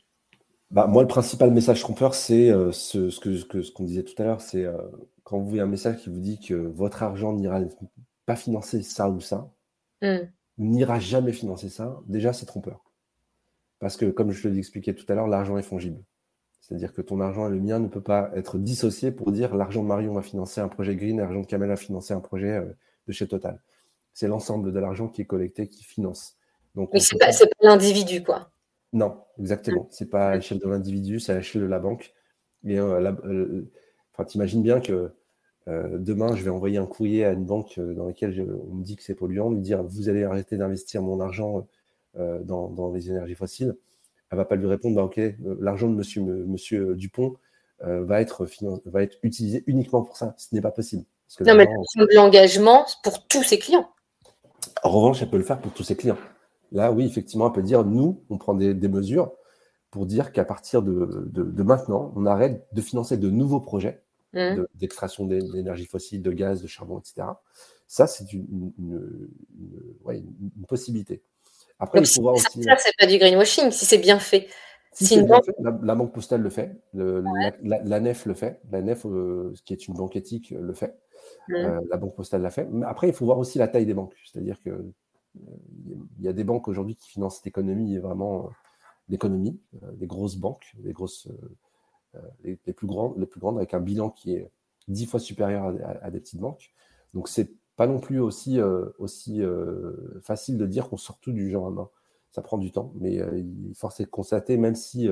Bah, moi, le principal message trompeur, c'est ce, ce qu'on ce qu'on disait tout à l'heure, c'est quand vous voyez un message qui vous dit que votre argent n'ira pas financer ça ou ça, hmm. n'ira jamais financer ça, déjà, c'est trompeur. Parce que, comme je te l'expliquais tout à l'heure, l'argent est fongible. C'est-à-dire que ton argent et le mien ne peut pas être dissocié pour dire l'argent de Marion va financer un projet green, l'argent de Kamel va financer un projet euh, de chez Total. C'est l'ensemble de l'argent qui est collecté qui finance. Donc, Mais ce n'est pas, l'individu, quoi. Non, exactement. Ce n'est pas à l'échelle de l'individu, c'est à l'échelle de la banque. Et euh, euh, enfin, t'imagines bien que demain, je vais envoyer un courrier à une banque dans laquelle on me dit que c'est polluant, lui dire vous allez arrêter d'investir mon argent dans, les énergies fossiles, elle va pas lui répondre, bah, ok, euh, l'argent de monsieur, monsieur Dupont euh, va, être, va être utilisé uniquement pour ça. Ce n'est pas possible. non, mais l'engagement pour tous ses clients. En revanche, elle peut le faire pour tous ses clients. Là, oui, effectivement, elle peut dire, nous, on prend des, mesures pour dire qu'à partir de, de, maintenant, on arrête de financer de nouveaux projets mmh. d'extraction d'énergie fossile, de gaz, de charbon, etc. Ça, c'est une, une, possibilité. Après, il faut voir aussi. Ça, c'est pas du greenwashing si c'est bien fait. la, Banque Postale le fait, la, NEF le fait, la NEF, euh, qui est une banque éthique, le fait. Mmh. Euh, la Banque Postale l'a fait. Mais après, il faut voir aussi la taille des banques. C'est-à-dire qu'il euh, il y a des banques aujourd'hui qui financent cette économie, vraiment l'économie, des grosses banques, les grosses, les, plus grandes, les plus grandes, avec un bilan qui est dix fois supérieur à, à des petites banques. Donc c'est pas non plus aussi, euh, aussi euh, facile de dire qu'on sort tout du genre à main. Ça prend du temps, mais euh, il est forcé de constater, même si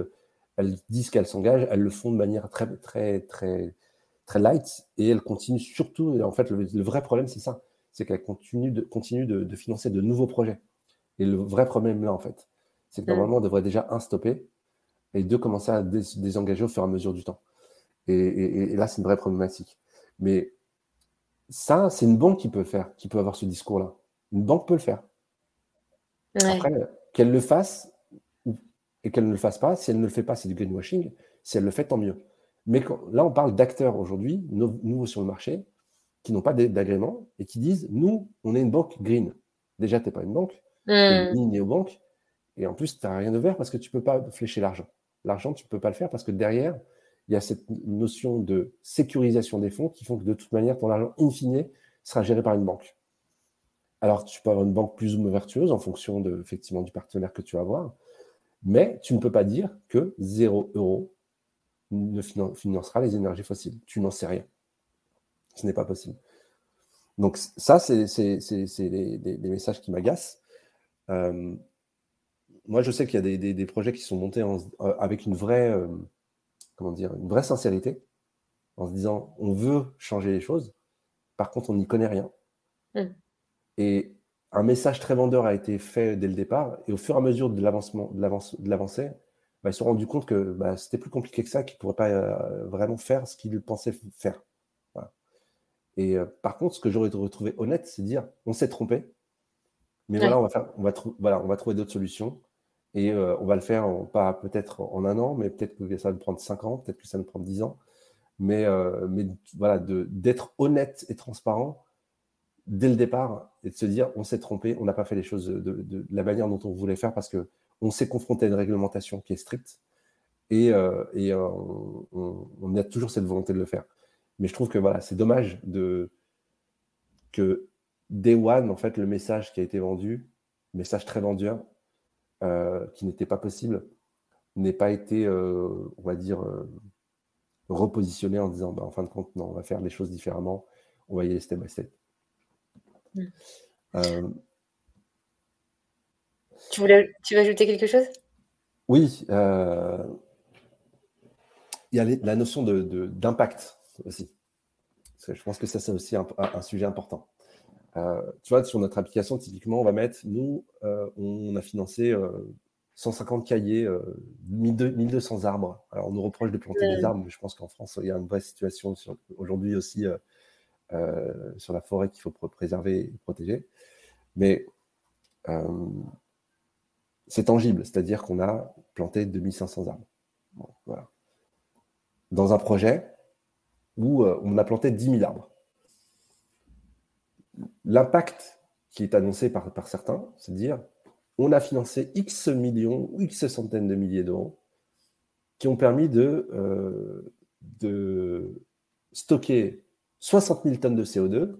elles disent qu'elles s'engagent, elles le font de manière très, très, très, très light et elles continuent surtout. Et en fait, le, vrai problème, c'est ça c'est qu'elles continuent, de, de, financer de nouveaux projets. Et le vrai problème là, en fait, c'est que normalement, on devrait déjà un stopper et deux commencer à désengager au fur et à mesure du temps. Et, et là, c'est une vraie problématique. Mais ça, c'est une banque qui peut faire, qui peut avoir ce discours-là. Une banque peut le faire. Après, qu'elle le fasse et qu'elle ne le fasse pas, si elle ne le fait pas, c'est du greenwashing. Si elle le fait, tant mieux. Mais là, on parle d'acteurs aujourd'hui, nouveaux sur le marché, qui n'ont pas d'agrément et qui disent Nous, on est une banque green. Déjà, tu n'es pas une banque, tu es une néobanque. Et en plus, tu n'as rien de vert parce que tu ne peux pas flécher l'argent. L'argent, tu ne peux pas le faire parce que derrière, il y a cette notion de sécurisation des fonds qui font que de toute manière, ton argent, in fine, sera géré par une banque. Alors, tu peux avoir une banque plus ou moins vertueuse en fonction de, effectivement, du partenaire que tu vas avoir, mais tu ne peux pas dire que 0 euro ne financera les énergies fossiles. Tu n'en sais rien. Ce n'est pas possible. Donc ça, c'est des, messages qui m'agacent. Euh, moi, je sais qu'il y a des, projets qui sont montés euh, avec une vraie... Euh, comment dire, une vraie sincérité, en se disant on veut changer les choses, par contre on n'y connaît rien. Hmm. Et un message très vendeur a été fait dès le départ, et au fur et à mesure de l'avancement, de l'avancée, bah, ils se sont rendus compte que bah, c'était plus compliqué que ça, qu'ils ne pourraient pas euh, vraiment faire ce qu'ils pensaient faire. Et euh, par contre, ce que j'aurais retrouvé honnête, c'est dire on s'est trompé, mais voilà, on va, faire, on va, voilà, on va trouver d'autres solutions. Et euh, on va le faire, pas peut-être en un an, mais peut-être que ça va nous prendre cinq ans, peut-être que ça va nous prendre dix ans. Mais, euh, mais voilà, d'être honnête et transparent dès le départ et de se dire on s'est trompé, on n'a pas fait les choses de, la manière dont on voulait faire parce que on s'est confronté à une réglementation qui est stricte et, euh, et on, a toujours cette volonté de le faire. Mais je trouve que voilà, c'est dommage de que Day One, en fait, le message qui a été vendu, message très vendeur, euh, qui n'était pas possible, n'ait pas été, euh, on va dire, euh, repositionné en disant, bah, en fin de compte, non, on va faire les choses différemment, on va y aller step by step. Mm. Tu, voulais, tu veux ajouter quelque chose? Oui. il y a la notion d'impact de, aussi. je pense que ça, c'est aussi un, sujet important. Euh, tu vois, sur notre application, typiquement, on va mettre, nous, euh, on a financé 150 cahiers, 1200 arbres. Alors, on nous reproche de planter des arbres, mais je pense qu'en France, il y a une vraie situation aujourd'hui aussi sur la forêt qu'il faut préserver et protéger. Mais c'est tangible, c'est-à-dire qu'on a planté 2500 arbres. Dans un projet où euh, on a planté 10 000 arbres. L'impact qui est annoncé par, certains, c'est de dire on a financé X millions ou X centaines de milliers d'euros qui ont permis de, euh, stocker 60 000 tonnes de CO2,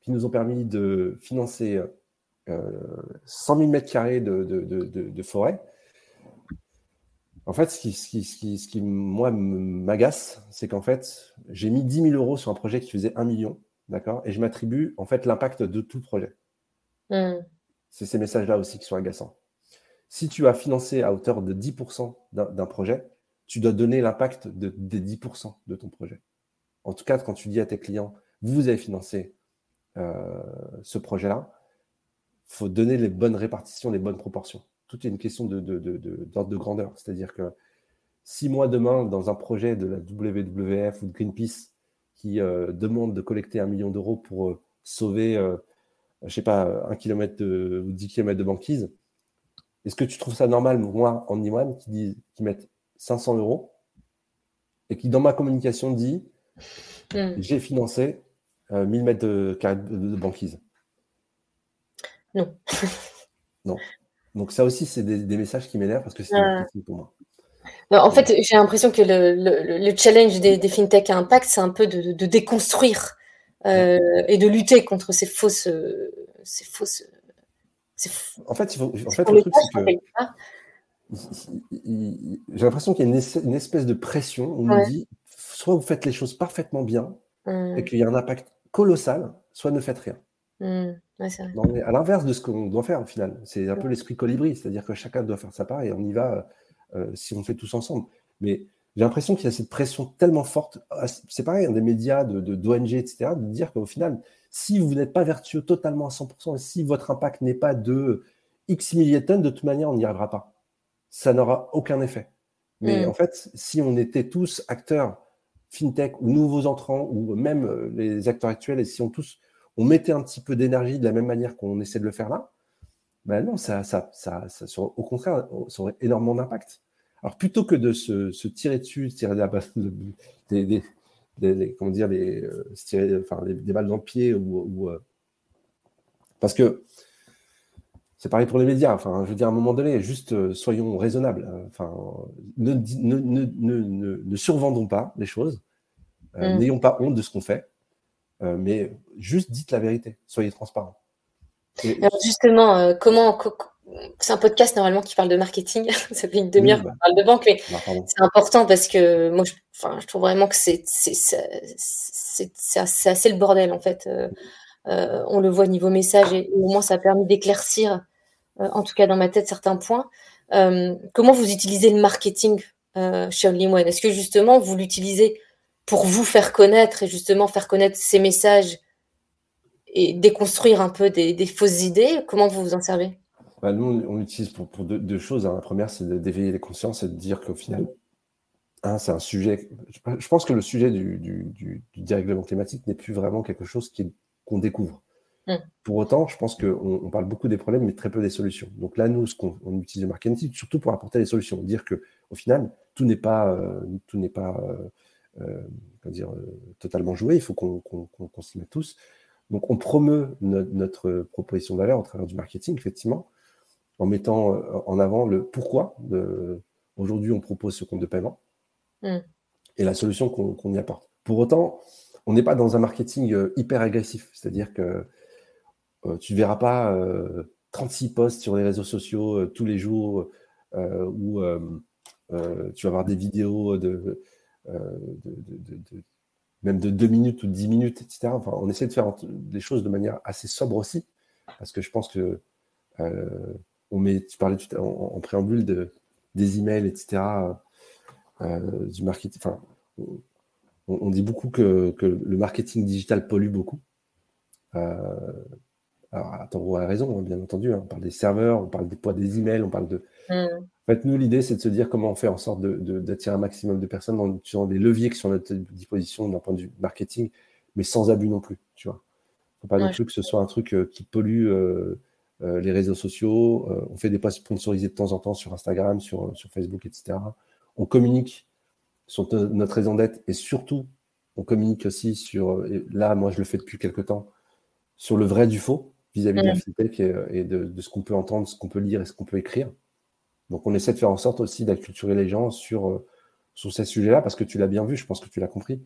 qui nous ont permis de financer 100 000 mètres carrés de, de, forêt. En fait, ce qui, ce qui, moi, m'agace, c'est qu'en fait, j'ai mis 10 000 euros sur un projet qui faisait 1 million, d'accord? Et je m'attribue, en fait, l'impact de tout projet. Hmm. C'est ces messages-là aussi qui sont agaçants. Si tu as financé à hauteur de 10% d'un projet, tu dois donner l'impact de, des 10% de ton projet. En tout cas, quand tu dis à tes clients, vous avez financé euh, ce projet-là, faut donner les bonnes répartitions, les bonnes proportions. Tout est une question d'ordre de, de, de, grandeur. C'est-à-dire que si moi, demain, dans un projet de la WWF ou de Greenpeace qui euh, demande de collecter un million d'euros pour euh, sauver, je euh, je sais pas, un kilomètre ou dix kilomètres de banquise, est-ce que tu trouves ça normal, moi, en Iwan, qui, dit, qui mettent 500 euros et qui, dans ma communication, dit hmm. j'ai financé 1000 mètres de, de banquise? Non. non. Donc ça aussi, c'est des, messages qui m'énervent parce que c'est ah. pour moi. En fait, j'ai l'impression que le, challenge des, fintech à impact, c'est un peu de, déconstruire euh, et de lutter contre ces fausses, ces fausses. En fait, il faut, en fait le truc, c'est que j'ai l'impression qu'il y a une, espèce de pression. On nous dit soit vous faites les choses parfaitement bien et qu'il y a un impact colossal, soit ne faites rien. Hum à l'inverse de ce qu'on doit faire au final. C'est un peu l'esprit colibri, c'est-à-dire que chacun doit faire sa part et on y va euh, si on fait tous ensemble. Mais j'ai l'impression qu'il y a cette pression tellement forte. Ah, c'est pareil, hein, des médias, de, d'ONG, etc., de dire qu'au final, si vous n'êtes pas vertueux totalement à 100%, et si votre impact n'est pas de X milliers de tonnes, de toute manière, on n'y arrivera pas. Ça n'aura aucun effet. Mais mm. en fait, si on était tous acteurs fintech ou nouveaux entrants, ou même euh, les acteurs actuels, et si on tous on mettait un petit peu d'énergie de la même manière qu'on essaie de le faire là, ben non, ça, ça, ça, au contraire, ça aurait énormément d'impact. Alors plutôt que de se, tirer dessus, tirer des, des, des, comment dire, des, euh, tirer, enfin, des, balles dans le pied ou, euh, parce que c'est pareil pour les médias. Enfin, je veux dire, à un moment donné, juste euh, soyons raisonnables. Enfin, ne, ne, survendons pas les choses. Mm. N'ayons pas honte de ce qu'on fait. Mais juste dites la vérité, soyez transparent. justement, euh, comment c'est un podcast normalement qui parle de marketing. [LAUGHS] Ça fait une demi-heure qu'on parle de banque, mais bah, c'est important parce que moi, je, enfin, je trouve vraiment que c'est assez le bordel en fait. Euh, on le voit niveau message et au moins ça a permis d'éclaircir, en tout cas dans ma tête, certains points. comment vous utilisez le marketing chez OnlyOne? Est-ce que justement vous l'utilisez pour vous faire connaître et justement faire connaître ces messages et déconstruire un peu des, fausses idées Comment vous vous en servez? Bah, Nous, on l'utilise pour, deux, choses. Hein. La première, c'est d'éveiller les consciences et de dire qu'au final, hein, c'est un sujet. Je pense que le sujet du, du, dérèglement climatique n'est plus vraiment quelque chose qu'on découvre. Hmm. Pour autant, je pense qu'on on parle beaucoup des problèmes, mais très peu des solutions. Donc là, nous, ce qu'on on utilise le marketing, surtout pour apporter les solutions, dire que au final, tout n'est pas, euh, tout n'est pas euh, euh, dire, euh, totalement joué. Il faut qu'on s'y mette tous. Donc, on promeut notre proposition de valeur au travers du marketing, effectivement, en mettant euh, en avant le pourquoi. Aujourd'hui, on propose ce compte de paiement mm. et la solution qu'on y apporte. Pour autant, on n'est pas dans un marketing hyper agressif, c'est-à-dire que tu ne verras pas 36 posts sur les réseaux sociaux tous les jours où tu vas avoir des vidéos de euh, de, même de 2 minutes ou 10 minutes, etc. Enfin, on essaie de faire des choses de manière assez sobre aussi, parce que je pense que euh, on met, tu parlais en, préambule de, des emails, etc. du marketing. Enfin, on, dit beaucoup que, le marketing digital pollue beaucoup. alors, attends, a raison, hein, bien entendu. Hein. on parle des serveurs, on parle des poids des emails, on parle de. Mm. En fait, nous, l'idée, c'est de se dire comment on fait en sorte d'attirer un maximum de personnes en utilisant des leviers qui sont à notre disposition d'un point de vue marketing, mais sans abus non plus. Tu vois, faut pas non plus que ce soit un truc qui pollue euh, les réseaux sociaux, euh, on fait des posts sponsorisés de temps en temps sur Instagram, sur, sur Facebook, etc. On communique sur notre raison d'être et surtout, on communique aussi sur, là, moi je le fais depuis quelques temps, sur le vrai du faux vis-à-vis de la fintech et, de, ce qu'on peut entendre, ce qu'on peut lire et ce qu'on peut écrire. Donc on essaie de faire en sorte aussi d'acculturer les gens sur, euh, sur ces sujets-là parce que tu l'as bien vu, je pense que tu l'as compris.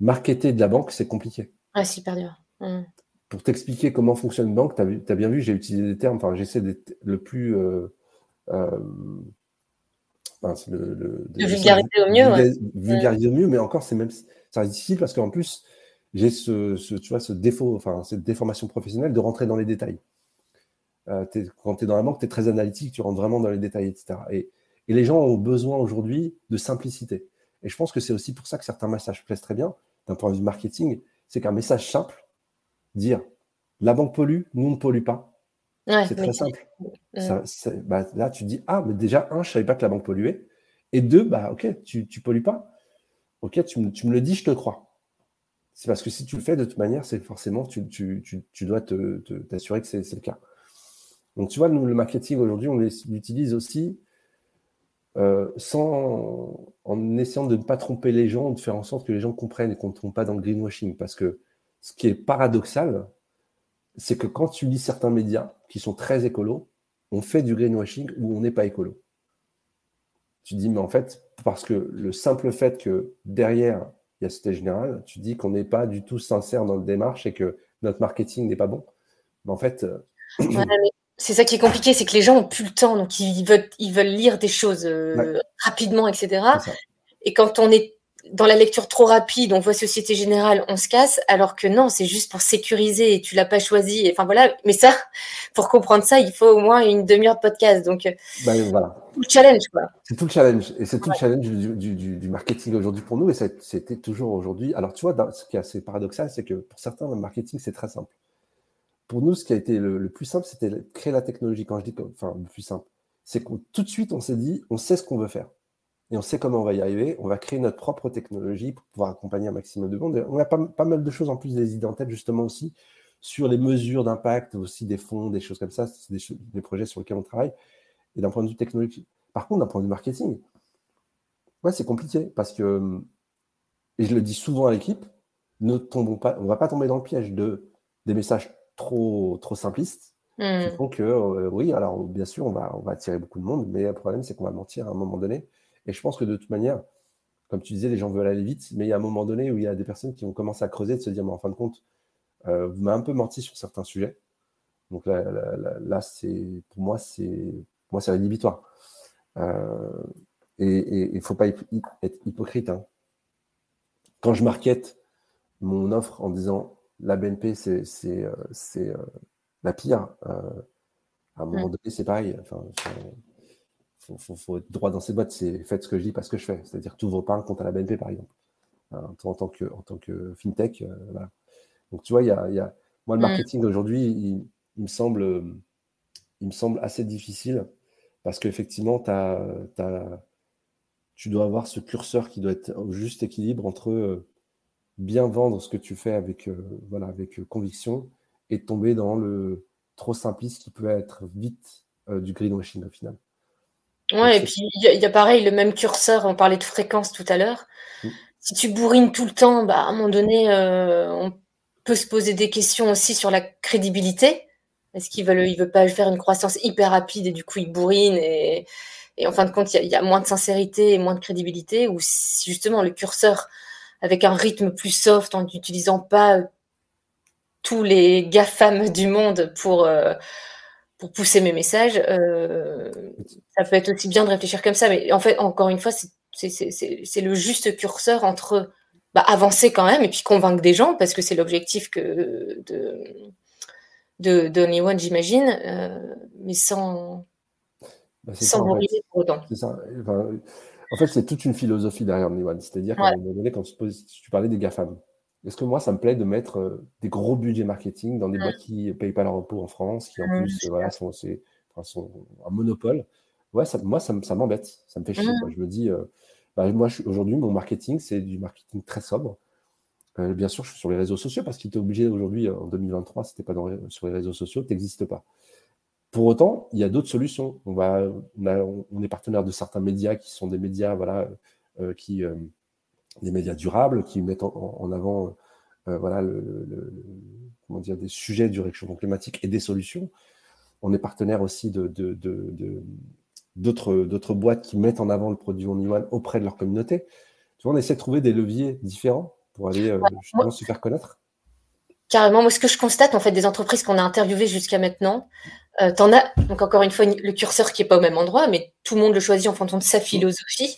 Marketer de la banque, c'est compliqué. Ah, super dur. Mmh pour t'expliquer comment fonctionne une banque, tu as, bien vu, j'ai utilisé des termes, enfin, j'essaie d'être le plus. Euh, euh, le, vulgariser au mieux. Vulgariser au mieux, mais encore, c'est même ça reste difficile parce qu'en plus, j'ai ce, tu vois, ce défaut, enfin, cette déformation professionnelle de rentrer dans les détails. Euh, quand tu es dans la banque, tu es très analytique, tu rentres vraiment dans les détails, etc. Et, et les gens ont besoin aujourd'hui de simplicité. Et je pense que c'est aussi pour ça que certains messages plaisent très bien, d'un point de vue marketing, c'est qu'un message simple, dire la banque pollue, nous ne pollue pas. c'est très simple. Bah, là, tu dis, ah, mais déjà, un, je ne savais pas que la banque polluait. Et deux, bah, ok, tu ne pollues pas. Ok, tu, me le dis, je te crois. C'est parce que si tu le fais de toute manière, c'est forcément, tu, dois t'assurer que c'est le cas. Donc, tu vois, nous, le marketing aujourd'hui, on l'utilise aussi euh, sans, en essayant de ne pas tromper les gens, de faire en sorte que les gens comprennent et qu'on ne trompe pas dans le greenwashing. Parce que ce qui est paradoxal, c'est que quand tu lis certains médias qui sont très écolos, on fait du greenwashing ou on n'est pas écolo. Tu dis, mais en fait, parce que le simple fait que derrière, il y a Société Générale, tu dis qu'on n'est pas du tout sincère dans le démarche et que notre marketing n'est pas bon. Mais en fait. Euh, c'est ça qui est compliqué, c'est que les gens n'ont plus le temps, donc ils veulent, ils veulent lire des choses euh, rapidement, etc. Et quand on est dans la lecture trop rapide, on voit Société Générale, on se casse, alors que non, c'est juste pour sécuriser et tu l'as pas choisi. Enfin voilà, mais ça, [LAUGHS] pour comprendre ça, il faut au moins une demi-heure de podcast. Donc, euh, ben, voilà. tout le challenge, quoi. C'est tout le challenge. Et c'est tout le challenge du, marketing aujourd'hui pour nous. Et c'était toujours aujourd'hui. Alors, tu vois, ce qui est assez paradoxal, c'est que pour certains, le marketing, c'est très simple. Pour nous, ce qui a été le, plus simple, c'était créer la technologie. Quand je dis, enfin, le plus simple, c'est que tout de suite, on s'est dit, on sait ce qu'on veut faire et on sait comment on va y arriver. On va créer notre propre technologie pour pouvoir accompagner un maximum de monde. on a pas, mal de choses en plus des idées en tête, justement aussi, sur les mesures d'impact, aussi des fonds, des choses comme ça. C'est des, projets sur lesquels on travaille. Et d'un point de vue technologique. Par contre, d'un point de vue marketing, ouais, c'est compliqué parce que, et je le dis souvent à l'équipe, ne tombons pas, on ne va pas tomber dans le piège de des messages trop, trop simplistes. Qui mmh. font que, euh, oui, alors bien sûr, on va, on va attirer beaucoup de monde, mais le problème, c'est qu'on va mentir à un moment donné. Et je pense que de toute manière, comme tu disais, les gens veulent aller vite, mais il y a un moment donné où il y a des personnes qui vont commencer à creuser, de se dire, mais en fin de compte, euh, vous m'avez un peu menti sur certains sujets. Donc là, là, c'est pour moi, c'est moi, c'est rédhibitoire. Euh, et il ne faut pas être hypocrite. Hein. Quand je market mon offre en disant la BNP, c'est euh, euh, la pire, à un moment donné, c'est pareil. Enfin, faut, faut, être droit dans ses bottes. C'est faites ce que je dis, pas ce que je fais. C'est-à-dire, tu n'ouvres pas un compte à la BNP, par exemple. Hein, en, tant que, en tant que fintech. Euh, voilà. Donc, tu vois, il y a, y a, moi, le mm. marketing aujourd'hui, il, il, me semble, il me semble assez difficile parce qu'effectivement, tu dois avoir ce curseur qui doit être au juste équilibre entre euh, bien vendre ce que tu fais avec, euh, voilà, avec conviction et tomber dans le trop simpliste qui peut être vite du greenwashing au final. Ouais, et puis il y, a pareil, le même curseur, on parlait de fréquence tout à l'heure. Mmh. Si tu bourrines tout le temps, bah, à un moment donné, euh, on peut se poser des questions aussi sur la crédibilité. Est-ce qu'il veut, il veut pas faire une croissance hyper rapide et du coup il bourrine et, en fin de compte, il y, a moins de sincérité et moins de crédibilité ou si justement le curseur avec un rythme plus soft en n'utilisant pas tous les GAFAM du monde pour, euh, pour pousser mes messages. Euh, ça peut être aussi bien de réfléchir comme ça, mais en fait, encore une fois, c'est le juste curseur entre bah, avancer quand même et puis convaincre des gens, parce que c'est l'objectif que de, de, de One, j'imagine, euh, mais sans, bah, sans pour autant. Ça. En fait, c'est toute une philosophie derrière One. C'est-à-dire qu'à un moment donné, quand tu, parlais des GAFAM, est-ce que moi, ça me plaît de mettre euh, des gros budgets marketing dans des boîtes qui ne payent pas leur repos en France, qui en plus voilà, sont, sont, un monopole? Ouais, ça, moi, ça, m'embête. Ça me fait chier. Je me dis, bah, moi, aujourd'hui, mon marketing, c'est du marketing très sobre. Euh, bien sûr, je suis sur les réseaux sociaux parce qu'il était obligé aujourd'hui, en 2023, si tu pas sur les réseaux sociaux, tu n'existes pas. Pour autant, il y a d'autres solutions. On, va, on, est partenaire de certains médias qui sont des médias, voilà, euh, qui, euh, des médias durables, qui mettent en, avant voilà, le, comment dire, des sujets du réchauffement climatique et des solutions. On est partenaire aussi de, d'autres, boîtes qui mettent en avant le produit One auprès de leur communauté. Tu vois, on essaie de trouver des leviers différents pour aller euh, justement se faire connaître Carrément, moi ce que je constate en fait des entreprises qu'on a interviewées jusqu'à maintenant, euh, tu en as, donc encore une fois, le curseur qui n'est pas au même endroit, mais tout le monde le choisit en fonction de sa philosophie.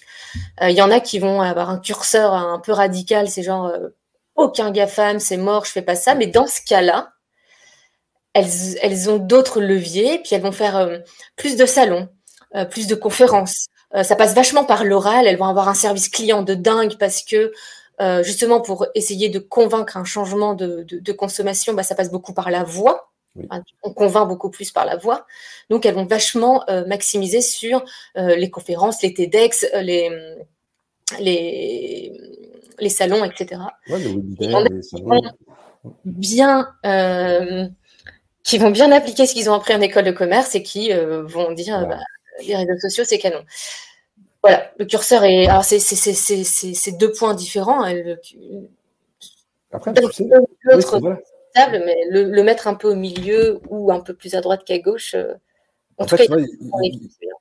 Euh, il y en a qui vont avoir un curseur un peu radical, c'est genre aucun GAFAM, c'est mort, je fais pas ça. Mais dans ce cas-là, elles, ont d'autres leviers, puis elles vont faire plus de salons, plus de conférences. ça passe vachement par l'oral, elles vont avoir un service client de dingue parce que euh, justement pour essayer de convaincre un changement de, consommation, bah, ça passe beaucoup par la voix. On convainc beaucoup plus par la voix. Donc, elles vont vachement euh, maximiser sur euh, les conférences, les TEDx, les, les, les salons, etc. bien, qui vont bien appliquer ce qu'ils ont appris en école de commerce et qui vont dire bah, les réseaux sociaux, c'est canon. Voilà, le curseur est. Alors, c'est deux points différents. Hein, Après, tu sais, mais le, mettre un peu au milieu ou un peu plus à droite qu'à gauche. Euh, en, fait,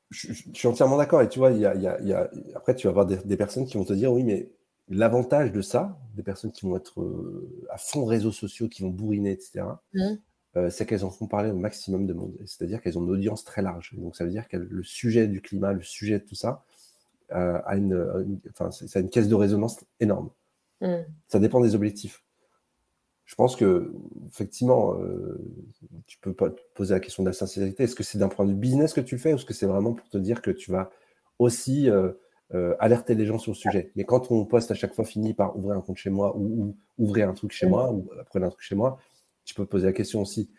je, suis entièrement d'accord. Et tu vois, il y a, après, tu vas avoir des, personnes qui vont te dire oui, mais l'avantage de ça, des personnes qui vont être euh, à fond réseaux sociaux, qui vont bourriner, etc., mmh. euh, c'est qu'elles en font parler au maximum de monde. C'est-à-dire qu'elles ont une audience très large. Donc, ça veut dire que le sujet du climat, le sujet de tout ça, euh, a une, enfin, ça a une caisse de résonance énorme. Mm. Ça dépend des objectifs. Je pense que, effectivement, euh, tu peux pas te poser la question de la sincérité. Est-ce que c'est d'un point de vue business que tu le fais ou est-ce que c'est vraiment pour te dire que tu vas aussi euh, alerter les gens sur le sujet? Mais quand on poste à chaque fois fini par ouvrir un compte chez moi ou, ouvrir un truc chez moi ou prendre un truc chez moi, tu peux te poser la question aussi.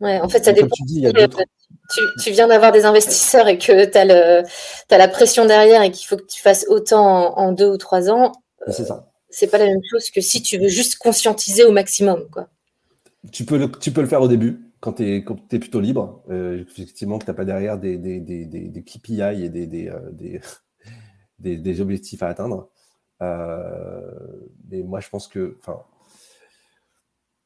Ouais, en fait, ça dépend. Tu, viens d'avoir des investisseurs et que tu as, la pression derrière et qu'il faut que tu fasses autant en, deux ou trois ans. C'est ça. C'est pas la même chose que si tu veux juste conscientiser au maximum. Quoi. Tu, peux le, tu peux le faire au début, quand tu es, es, plutôt libre. Euh, effectivement, que tu n'as pas derrière des, des, des, des, KPI et des, des, euh, [LAUGHS] des, objectifs à atteindre. Euh, mais moi, je pense que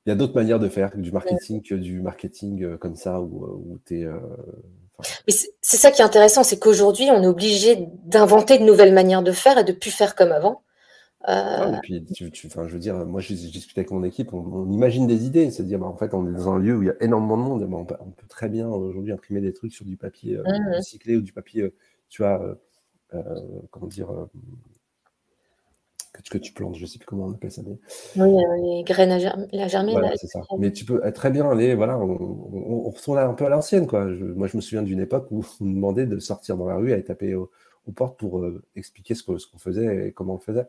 il y a d'autres manières de faire du marketing que du marketing euh, comme ça où, euh, où tu es. Euh, c'est ça qui est intéressant, c'est qu'aujourd'hui, on est obligé d'inventer de nouvelles manières de faire et de plus faire comme avant. Et puis, tu, je veux dire, moi, je, discute avec mon équipe, on, imagine des idées, c'est-à-dire, bah, en fait, on est dans un lieu où il y a énormément de monde, bah, on, peut, très bien aujourd'hui imprimer des trucs sur du papier mmh. recyclé ou du papier, tu vois, comment dire, que, tu plantes, je ne sais plus comment on appelle ça. Oui, euh, les graines à la germer. c'est ça. Mais tu peux très bien aller, voilà, on, on, retourne un peu à l'ancienne, quoi. moi, je me souviens d'une époque où on demandait de sortir dans la rue, aller taper aux, portes pour euh, expliquer ce qu'on faisait et comment on le faisait.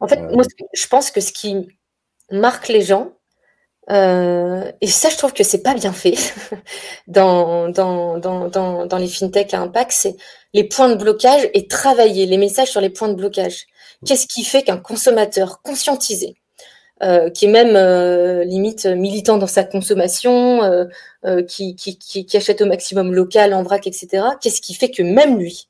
En fait, moi, euh, je pense que ce qui marque les gens, et ça, je trouve que c'est pas bien fait [LAUGHS] dans, dans, dans, dans, les fintechs à impact, c'est les points de blocage et travailler les messages sur les points de blocage. Qu'est-ce qui fait qu'un consommateur conscientisé, euh, qui est même euh, limite militant dans sa consommation, euh, qui, qui, achète au maximum local, en vrac, etc., qu'est-ce qui fait que même lui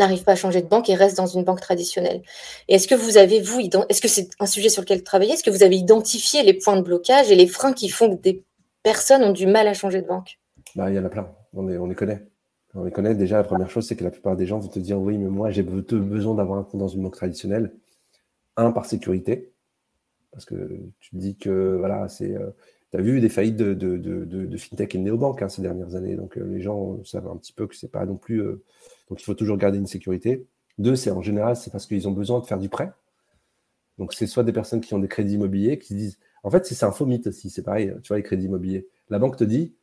n'arrive pas à changer de banque et reste dans une banque traditionnelle est-ce que vous avez, vous, est-ce que c'est un sujet sur lequel travailler? Est-ce que vous avez identifié les points de blocage et les freins qui font que des personnes ont du mal à changer de banque? Bah, Il y en a plein, on les, on les connaît. On les connaît déjà. La première chose, c'est que la plupart des gens vont te dire oui, mais moi, j'ai besoin d'avoir un compte dans une banque traditionnelle. Un, par sécurité. Parce que tu te dis que, voilà, c'est. Euh, tu as vu des faillites de, fintech et de néobanques hein, ces dernières années. Donc, euh, les gens savent un petit peu que c'est pas non plus. Euh, donc, il faut toujours garder une sécurité. Deux, c'est en général, c'est parce qu'ils ont besoin de faire du prêt. Donc, c'est soit des personnes qui ont des crédits immobiliers qui disent. En fait, c'est un faux mythe aussi. C'est pareil, tu vois, les crédits immobiliers. La banque te dit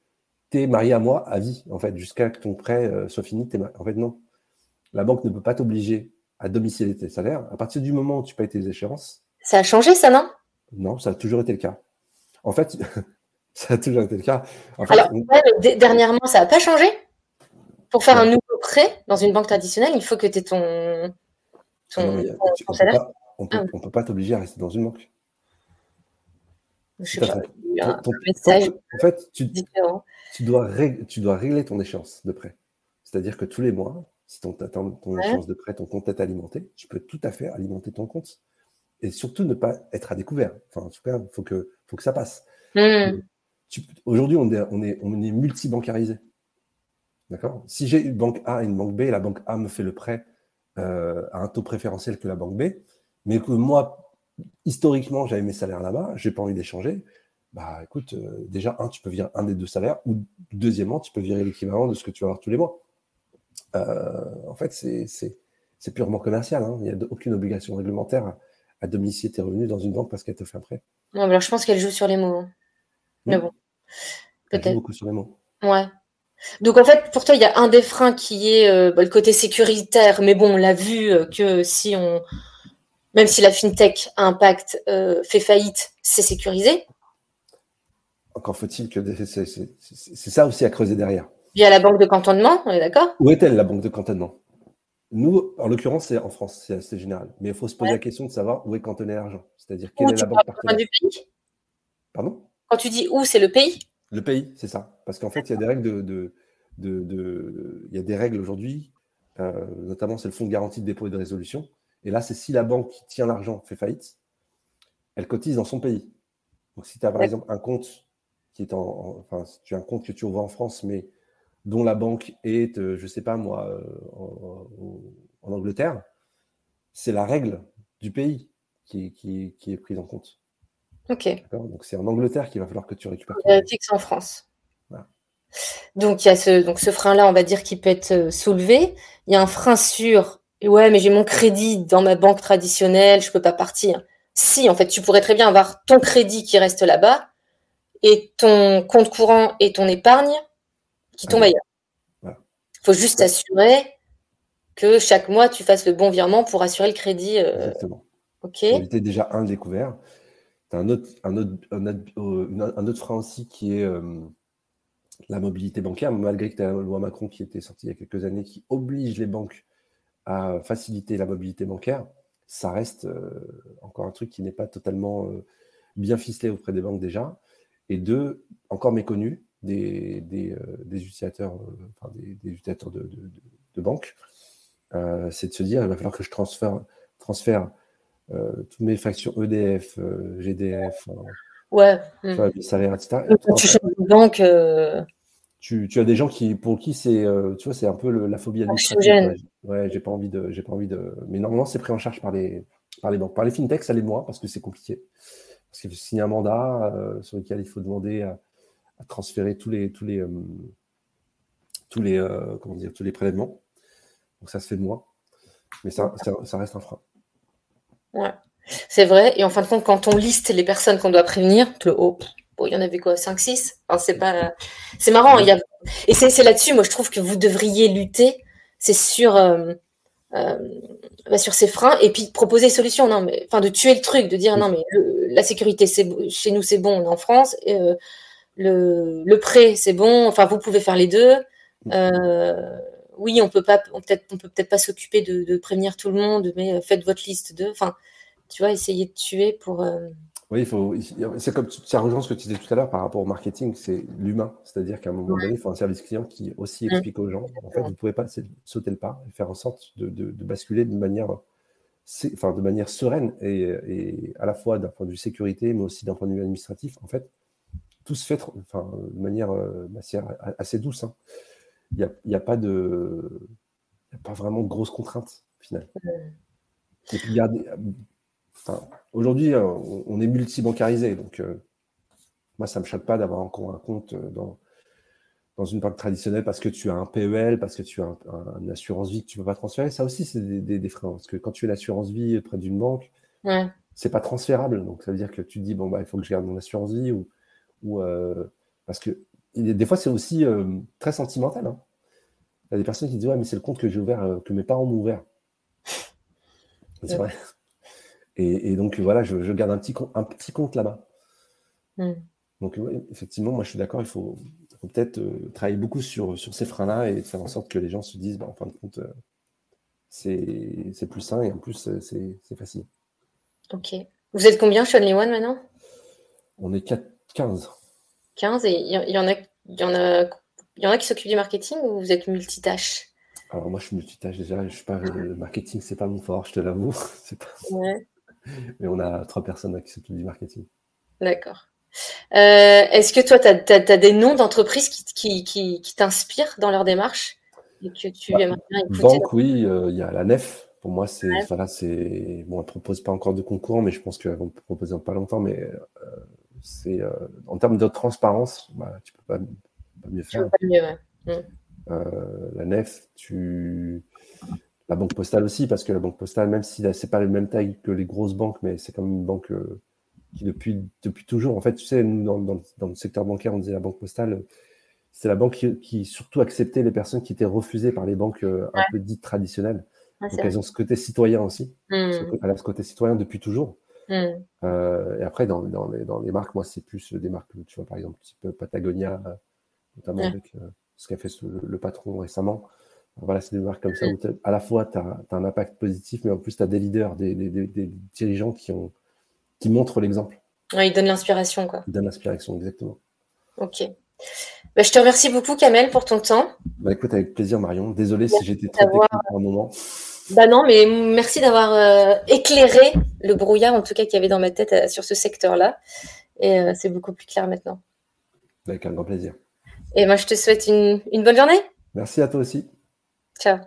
tu es marié à moi à vie, en fait, jusqu'à que ton prêt euh, soit fini. En fait, non. La banque ne peut pas t'obliger à domicilier tes salaires. À partir du moment où tu payes tes échéances. Ça a changé, ça, non? Non, ça a toujours été le cas. En fait, [LAUGHS] ça a toujours été le cas. Alors, dernièrement, ça n'a pas changé? Pour faire un nouveau prêt dans une banque traditionnelle, il faut que tu aies ton, ton, salaire. on ne ah peut, pas t'obliger à rester dans une banque. Je sais pas, en fait, tu, tu, dois régler, tu dois régler ton échéance de prêt. C'est-à-dire que tous les mois, si ton, ton échéance de prêt, ton compte est alimenté, tu peux tout à fait alimenter ton compte. Et surtout ne pas être à découvert. Enfin, en tout cas, il faut que, faut que ça passe. Hmm. Aujourd'hui, on est, on est, on est multi-bancarisé. D'accord? Si j'ai une banque A et une banque B, la banque A me fait le prêt euh, à un taux préférentiel que la banque B, mais que moi, historiquement, j'avais mes salaires là-bas, j'ai pas envie d'échanger, bah écoute, euh, déjà, un, tu peux virer un des deux salaires, ou deuxièmement, tu peux virer l'équivalent de ce que tu vas avoir tous les mois. Euh, en fait, c'est purement commercial. Hein. Il n'y a aucune obligation réglementaire à, domicilier tes revenus dans une banque parce qu'elle te fait un prêt. Non, alors je pense qu'elle joue sur les mots. Hein. Mais bon, peut-être. beaucoup sur les mots. Ouais. Donc en fait, pour toi, il y a un des freins qui est euh, bah, le côté sécuritaire, mais bon, on l'a vu que si on, même si la fintech a impact, euh, fait faillite, c'est sécurisé. Encore faut-il que c'est ça aussi à creuser derrière. Il y a la banque de cantonnement, on est d'accord? Où est-elle la banque de cantonnement? Nous, en l'occurrence, c'est en France, c'est assez général. Mais il faut se poser la question de savoir où est cantonné l'argent. C'est-à-dire quelle est la banque partenaire. du pays? Pardon? Quand tu dis où, c'est le pays? Le pays, c'est ça. Parce qu'en fait, il y a des règles de, il y a des règles aujourd'hui, euh, notamment c'est le fonds de garantie de dépôt et de résolution, et là, c'est si la banque qui tient l'argent fait faillite, elle cotise dans son pays. Donc, si tu as par exemple un compte qui est en, enfin, si tu as un compte que tu ouvres en France, mais dont la banque est, euh, je ne sais pas moi, euh, en, Angleterre, c'est la règle du pays qui, qui, est prise en compte. Ok. Donc c'est en Angleterre qu'il va falloir que tu récupères. Fixe en France. Donc il y a ce, donc ce frein-là, on va dire, qui peut être euh, soulevé. Il y a un frein sur ouais, mais j'ai mon crédit dans ma banque traditionnelle, je peux pas partir. Si, en fait, tu pourrais très bien avoir ton crédit qui reste là-bas et ton compte courant et ton épargne qui tombent ailleurs. Il faut juste assurer que chaque mois, tu fasses le bon virement pour assurer le crédit. Euh, Exactement. OK. Éviter déjà un découvert. Tu as un autre, un, autre, un, autre, frein aussi qui est euh, la mobilité bancaire, malgré que tu as la loi Macron qui était sortie il y a quelques années qui oblige les banques à faciliter la mobilité bancaire, ça reste euh, encore un truc qui n'est pas totalement euh, bien ficelé auprès des banques déjà. Et deux, encore méconnu des, des, euh, utilisateurs, des, utilisateurs de, banques, c'est de se dire il va falloir que je transfère toutes mes factures EDF, GDF, ouais. les salaires, etc. tu changes de banque tu, as des gens qui, pour qui c'est, euh, tu vois, c'est un peu la phobie administrative. Ouais, j'ai pas envie de, j'ai pas envie de. Mais normalement, c'est pris en charge par les, par les banques. Par les fintechs, ça l'est moins parce que c'est compliqué. Parce qu'il faut signer un mandat euh, sur lequel il faut demander à, transférer tous les, tous les, euh, tous les, comment dire, tous les prélèvements. Donc ça se fait de moins. Mais ça, ça, reste un frein. Ouais, c'est vrai. Et en fin de compte, quand on liste les personnes qu'on doit prévenir, le haut, il y en avait quoi 5, 6 C'est pas... c'est marrant. Il y a... Et c'est là-dessus, moi, je trouve que vous devriez lutter. C'est sur, euh, euh, bah, sur ces freins et puis proposer des solutions. Non, mais, enfin, de tuer le truc, de dire non, mais la sécurité, c'est chez nous, c'est bon, on est en France. Euh, le, le prêt, c'est bon. Enfin, vous pouvez faire les deux. Oui, on peut pas, on peut-être, on peut peut-être pas s'occuper de, de, prévenir tout le monde, mais faites votre liste de. Enfin, tu vois, essayer de tuer pour. Oui, il faut. C'est comme ça rejoint ce que tu disais tout à l'heure par rapport au marketing, c'est l'humain. C'est-à-dire qu'à un moment donné, il faut un service client qui aussi explique aux gens. En fait, vous ne pouvez pas sauter le pas et faire en sorte de, basculer de manière, enfin, de manière sereine et, à la fois d'un point de vue sécurité, mais aussi d'un point de vue administratif. En fait, tout se fait enfin, de manière euh, assez douce. Hein. Il n'y a, y a, pas de, y a pas vraiment de grosses contraintes au final. Et puis, Aujourd'hui, euh, on est multi-bancarisé, donc euh, moi, ça ne me choque pas d'avoir encore un compte euh, dans, dans une banque traditionnelle parce que tu as un PEL, parce que tu as une assurance vie que tu ne peux pas transférer. Ça aussi, c'est des, freins. Parce que quand tu as l'assurance vie près d'une banque, ouais. c'est pas transférable. Donc, ça veut dire que tu te dis, bon, bah, il faut que je garde mon assurance vie. Ou, ou parce que des fois, c'est aussi très sentimental. Hein. Il y a des personnes qui disent Ouais, mais c'est le compte que j'ai ouvert, euh, que mes parents m'ont ouvert. C'est vrai. Et, donc, voilà, je, garde un petit, un petit compte là-bas. Donc, effectivement, moi, je suis d'accord, il faut, peut-être euh, travailler beaucoup sur, sur ces freins-là et faire en sorte que les gens se disent bah, En fin de compte, euh, c'est plus sain et en plus, c'est facile. Ok. Vous êtes combien chez Only One maintenant? On est 4, 15. 15 et il y, en a, y, en a, y en a qui s'occupent du marketing ou vous êtes multitâche? Alors moi je suis multitâche déjà, je suis pas le marketing, c'est pas mon fort, je te l'avoue. [LAUGHS] Mais on a trois personnes qui s'occupent du marketing. D'accord. Euh, est-ce que toi, tu as, des noms d'entreprises qui, qui, qui, t'inspirent dans leur démarche? Et que tu bah, Banque, oui, euh, il y a la NEF. Pour moi, c'est, c'est bon, elle propose pas encore de concours, mais je pense qu'elle va proposer en pas longtemps. Mais euh, c'est en termes de transparence, bah, tu peux pas, mieux faire. Mm. la NEF, tu la banque postale aussi, parce que la banque postale, même si c'est pas la même taille que les grosses banques, mais c'est comme une banque qui depuis, depuis toujours, en fait, tu sais, dans, dans, le secteur bancaire, on disait la banque postale, c'est la banque qui, surtout acceptait les personnes qui étaient refusées par les banques euh, un peu dites traditionnelles. Donc elles ont ce côté citoyen aussi. Mmh. Elle a ce côté citoyen depuis toujours. Mmh. Euh, et après, dans, dans, les, dans les marques, moi, c'est plus des marques, tu vois, par exemple, type Patagonia, notamment avec euh, ce qu'a fait le, patron récemment. Voilà, c'est des marques comme ça mmh. où à la fois tu as, un impact positif, mais en plus tu as des leaders, des, des, des dirigeants qui ont, qui montre l'exemple. il donne l'inspiration, quoi. Il donne l'inspiration, exactement. Ok. Bah, je te remercie beaucoup, Kamel, pour ton temps. Bah, écoute, avec plaisir, Marion. Désolé si j'étais trop technique pour un moment. Bah non, mais merci d'avoir euh, éclairé le brouillard, en tout cas, qu'il y avait dans ma tête euh, sur ce secteur-là. Et euh, c'est beaucoup plus clair maintenant. Avec un grand plaisir. Et moi, je te souhaite une bonne journée. Merci à toi aussi. Ciao.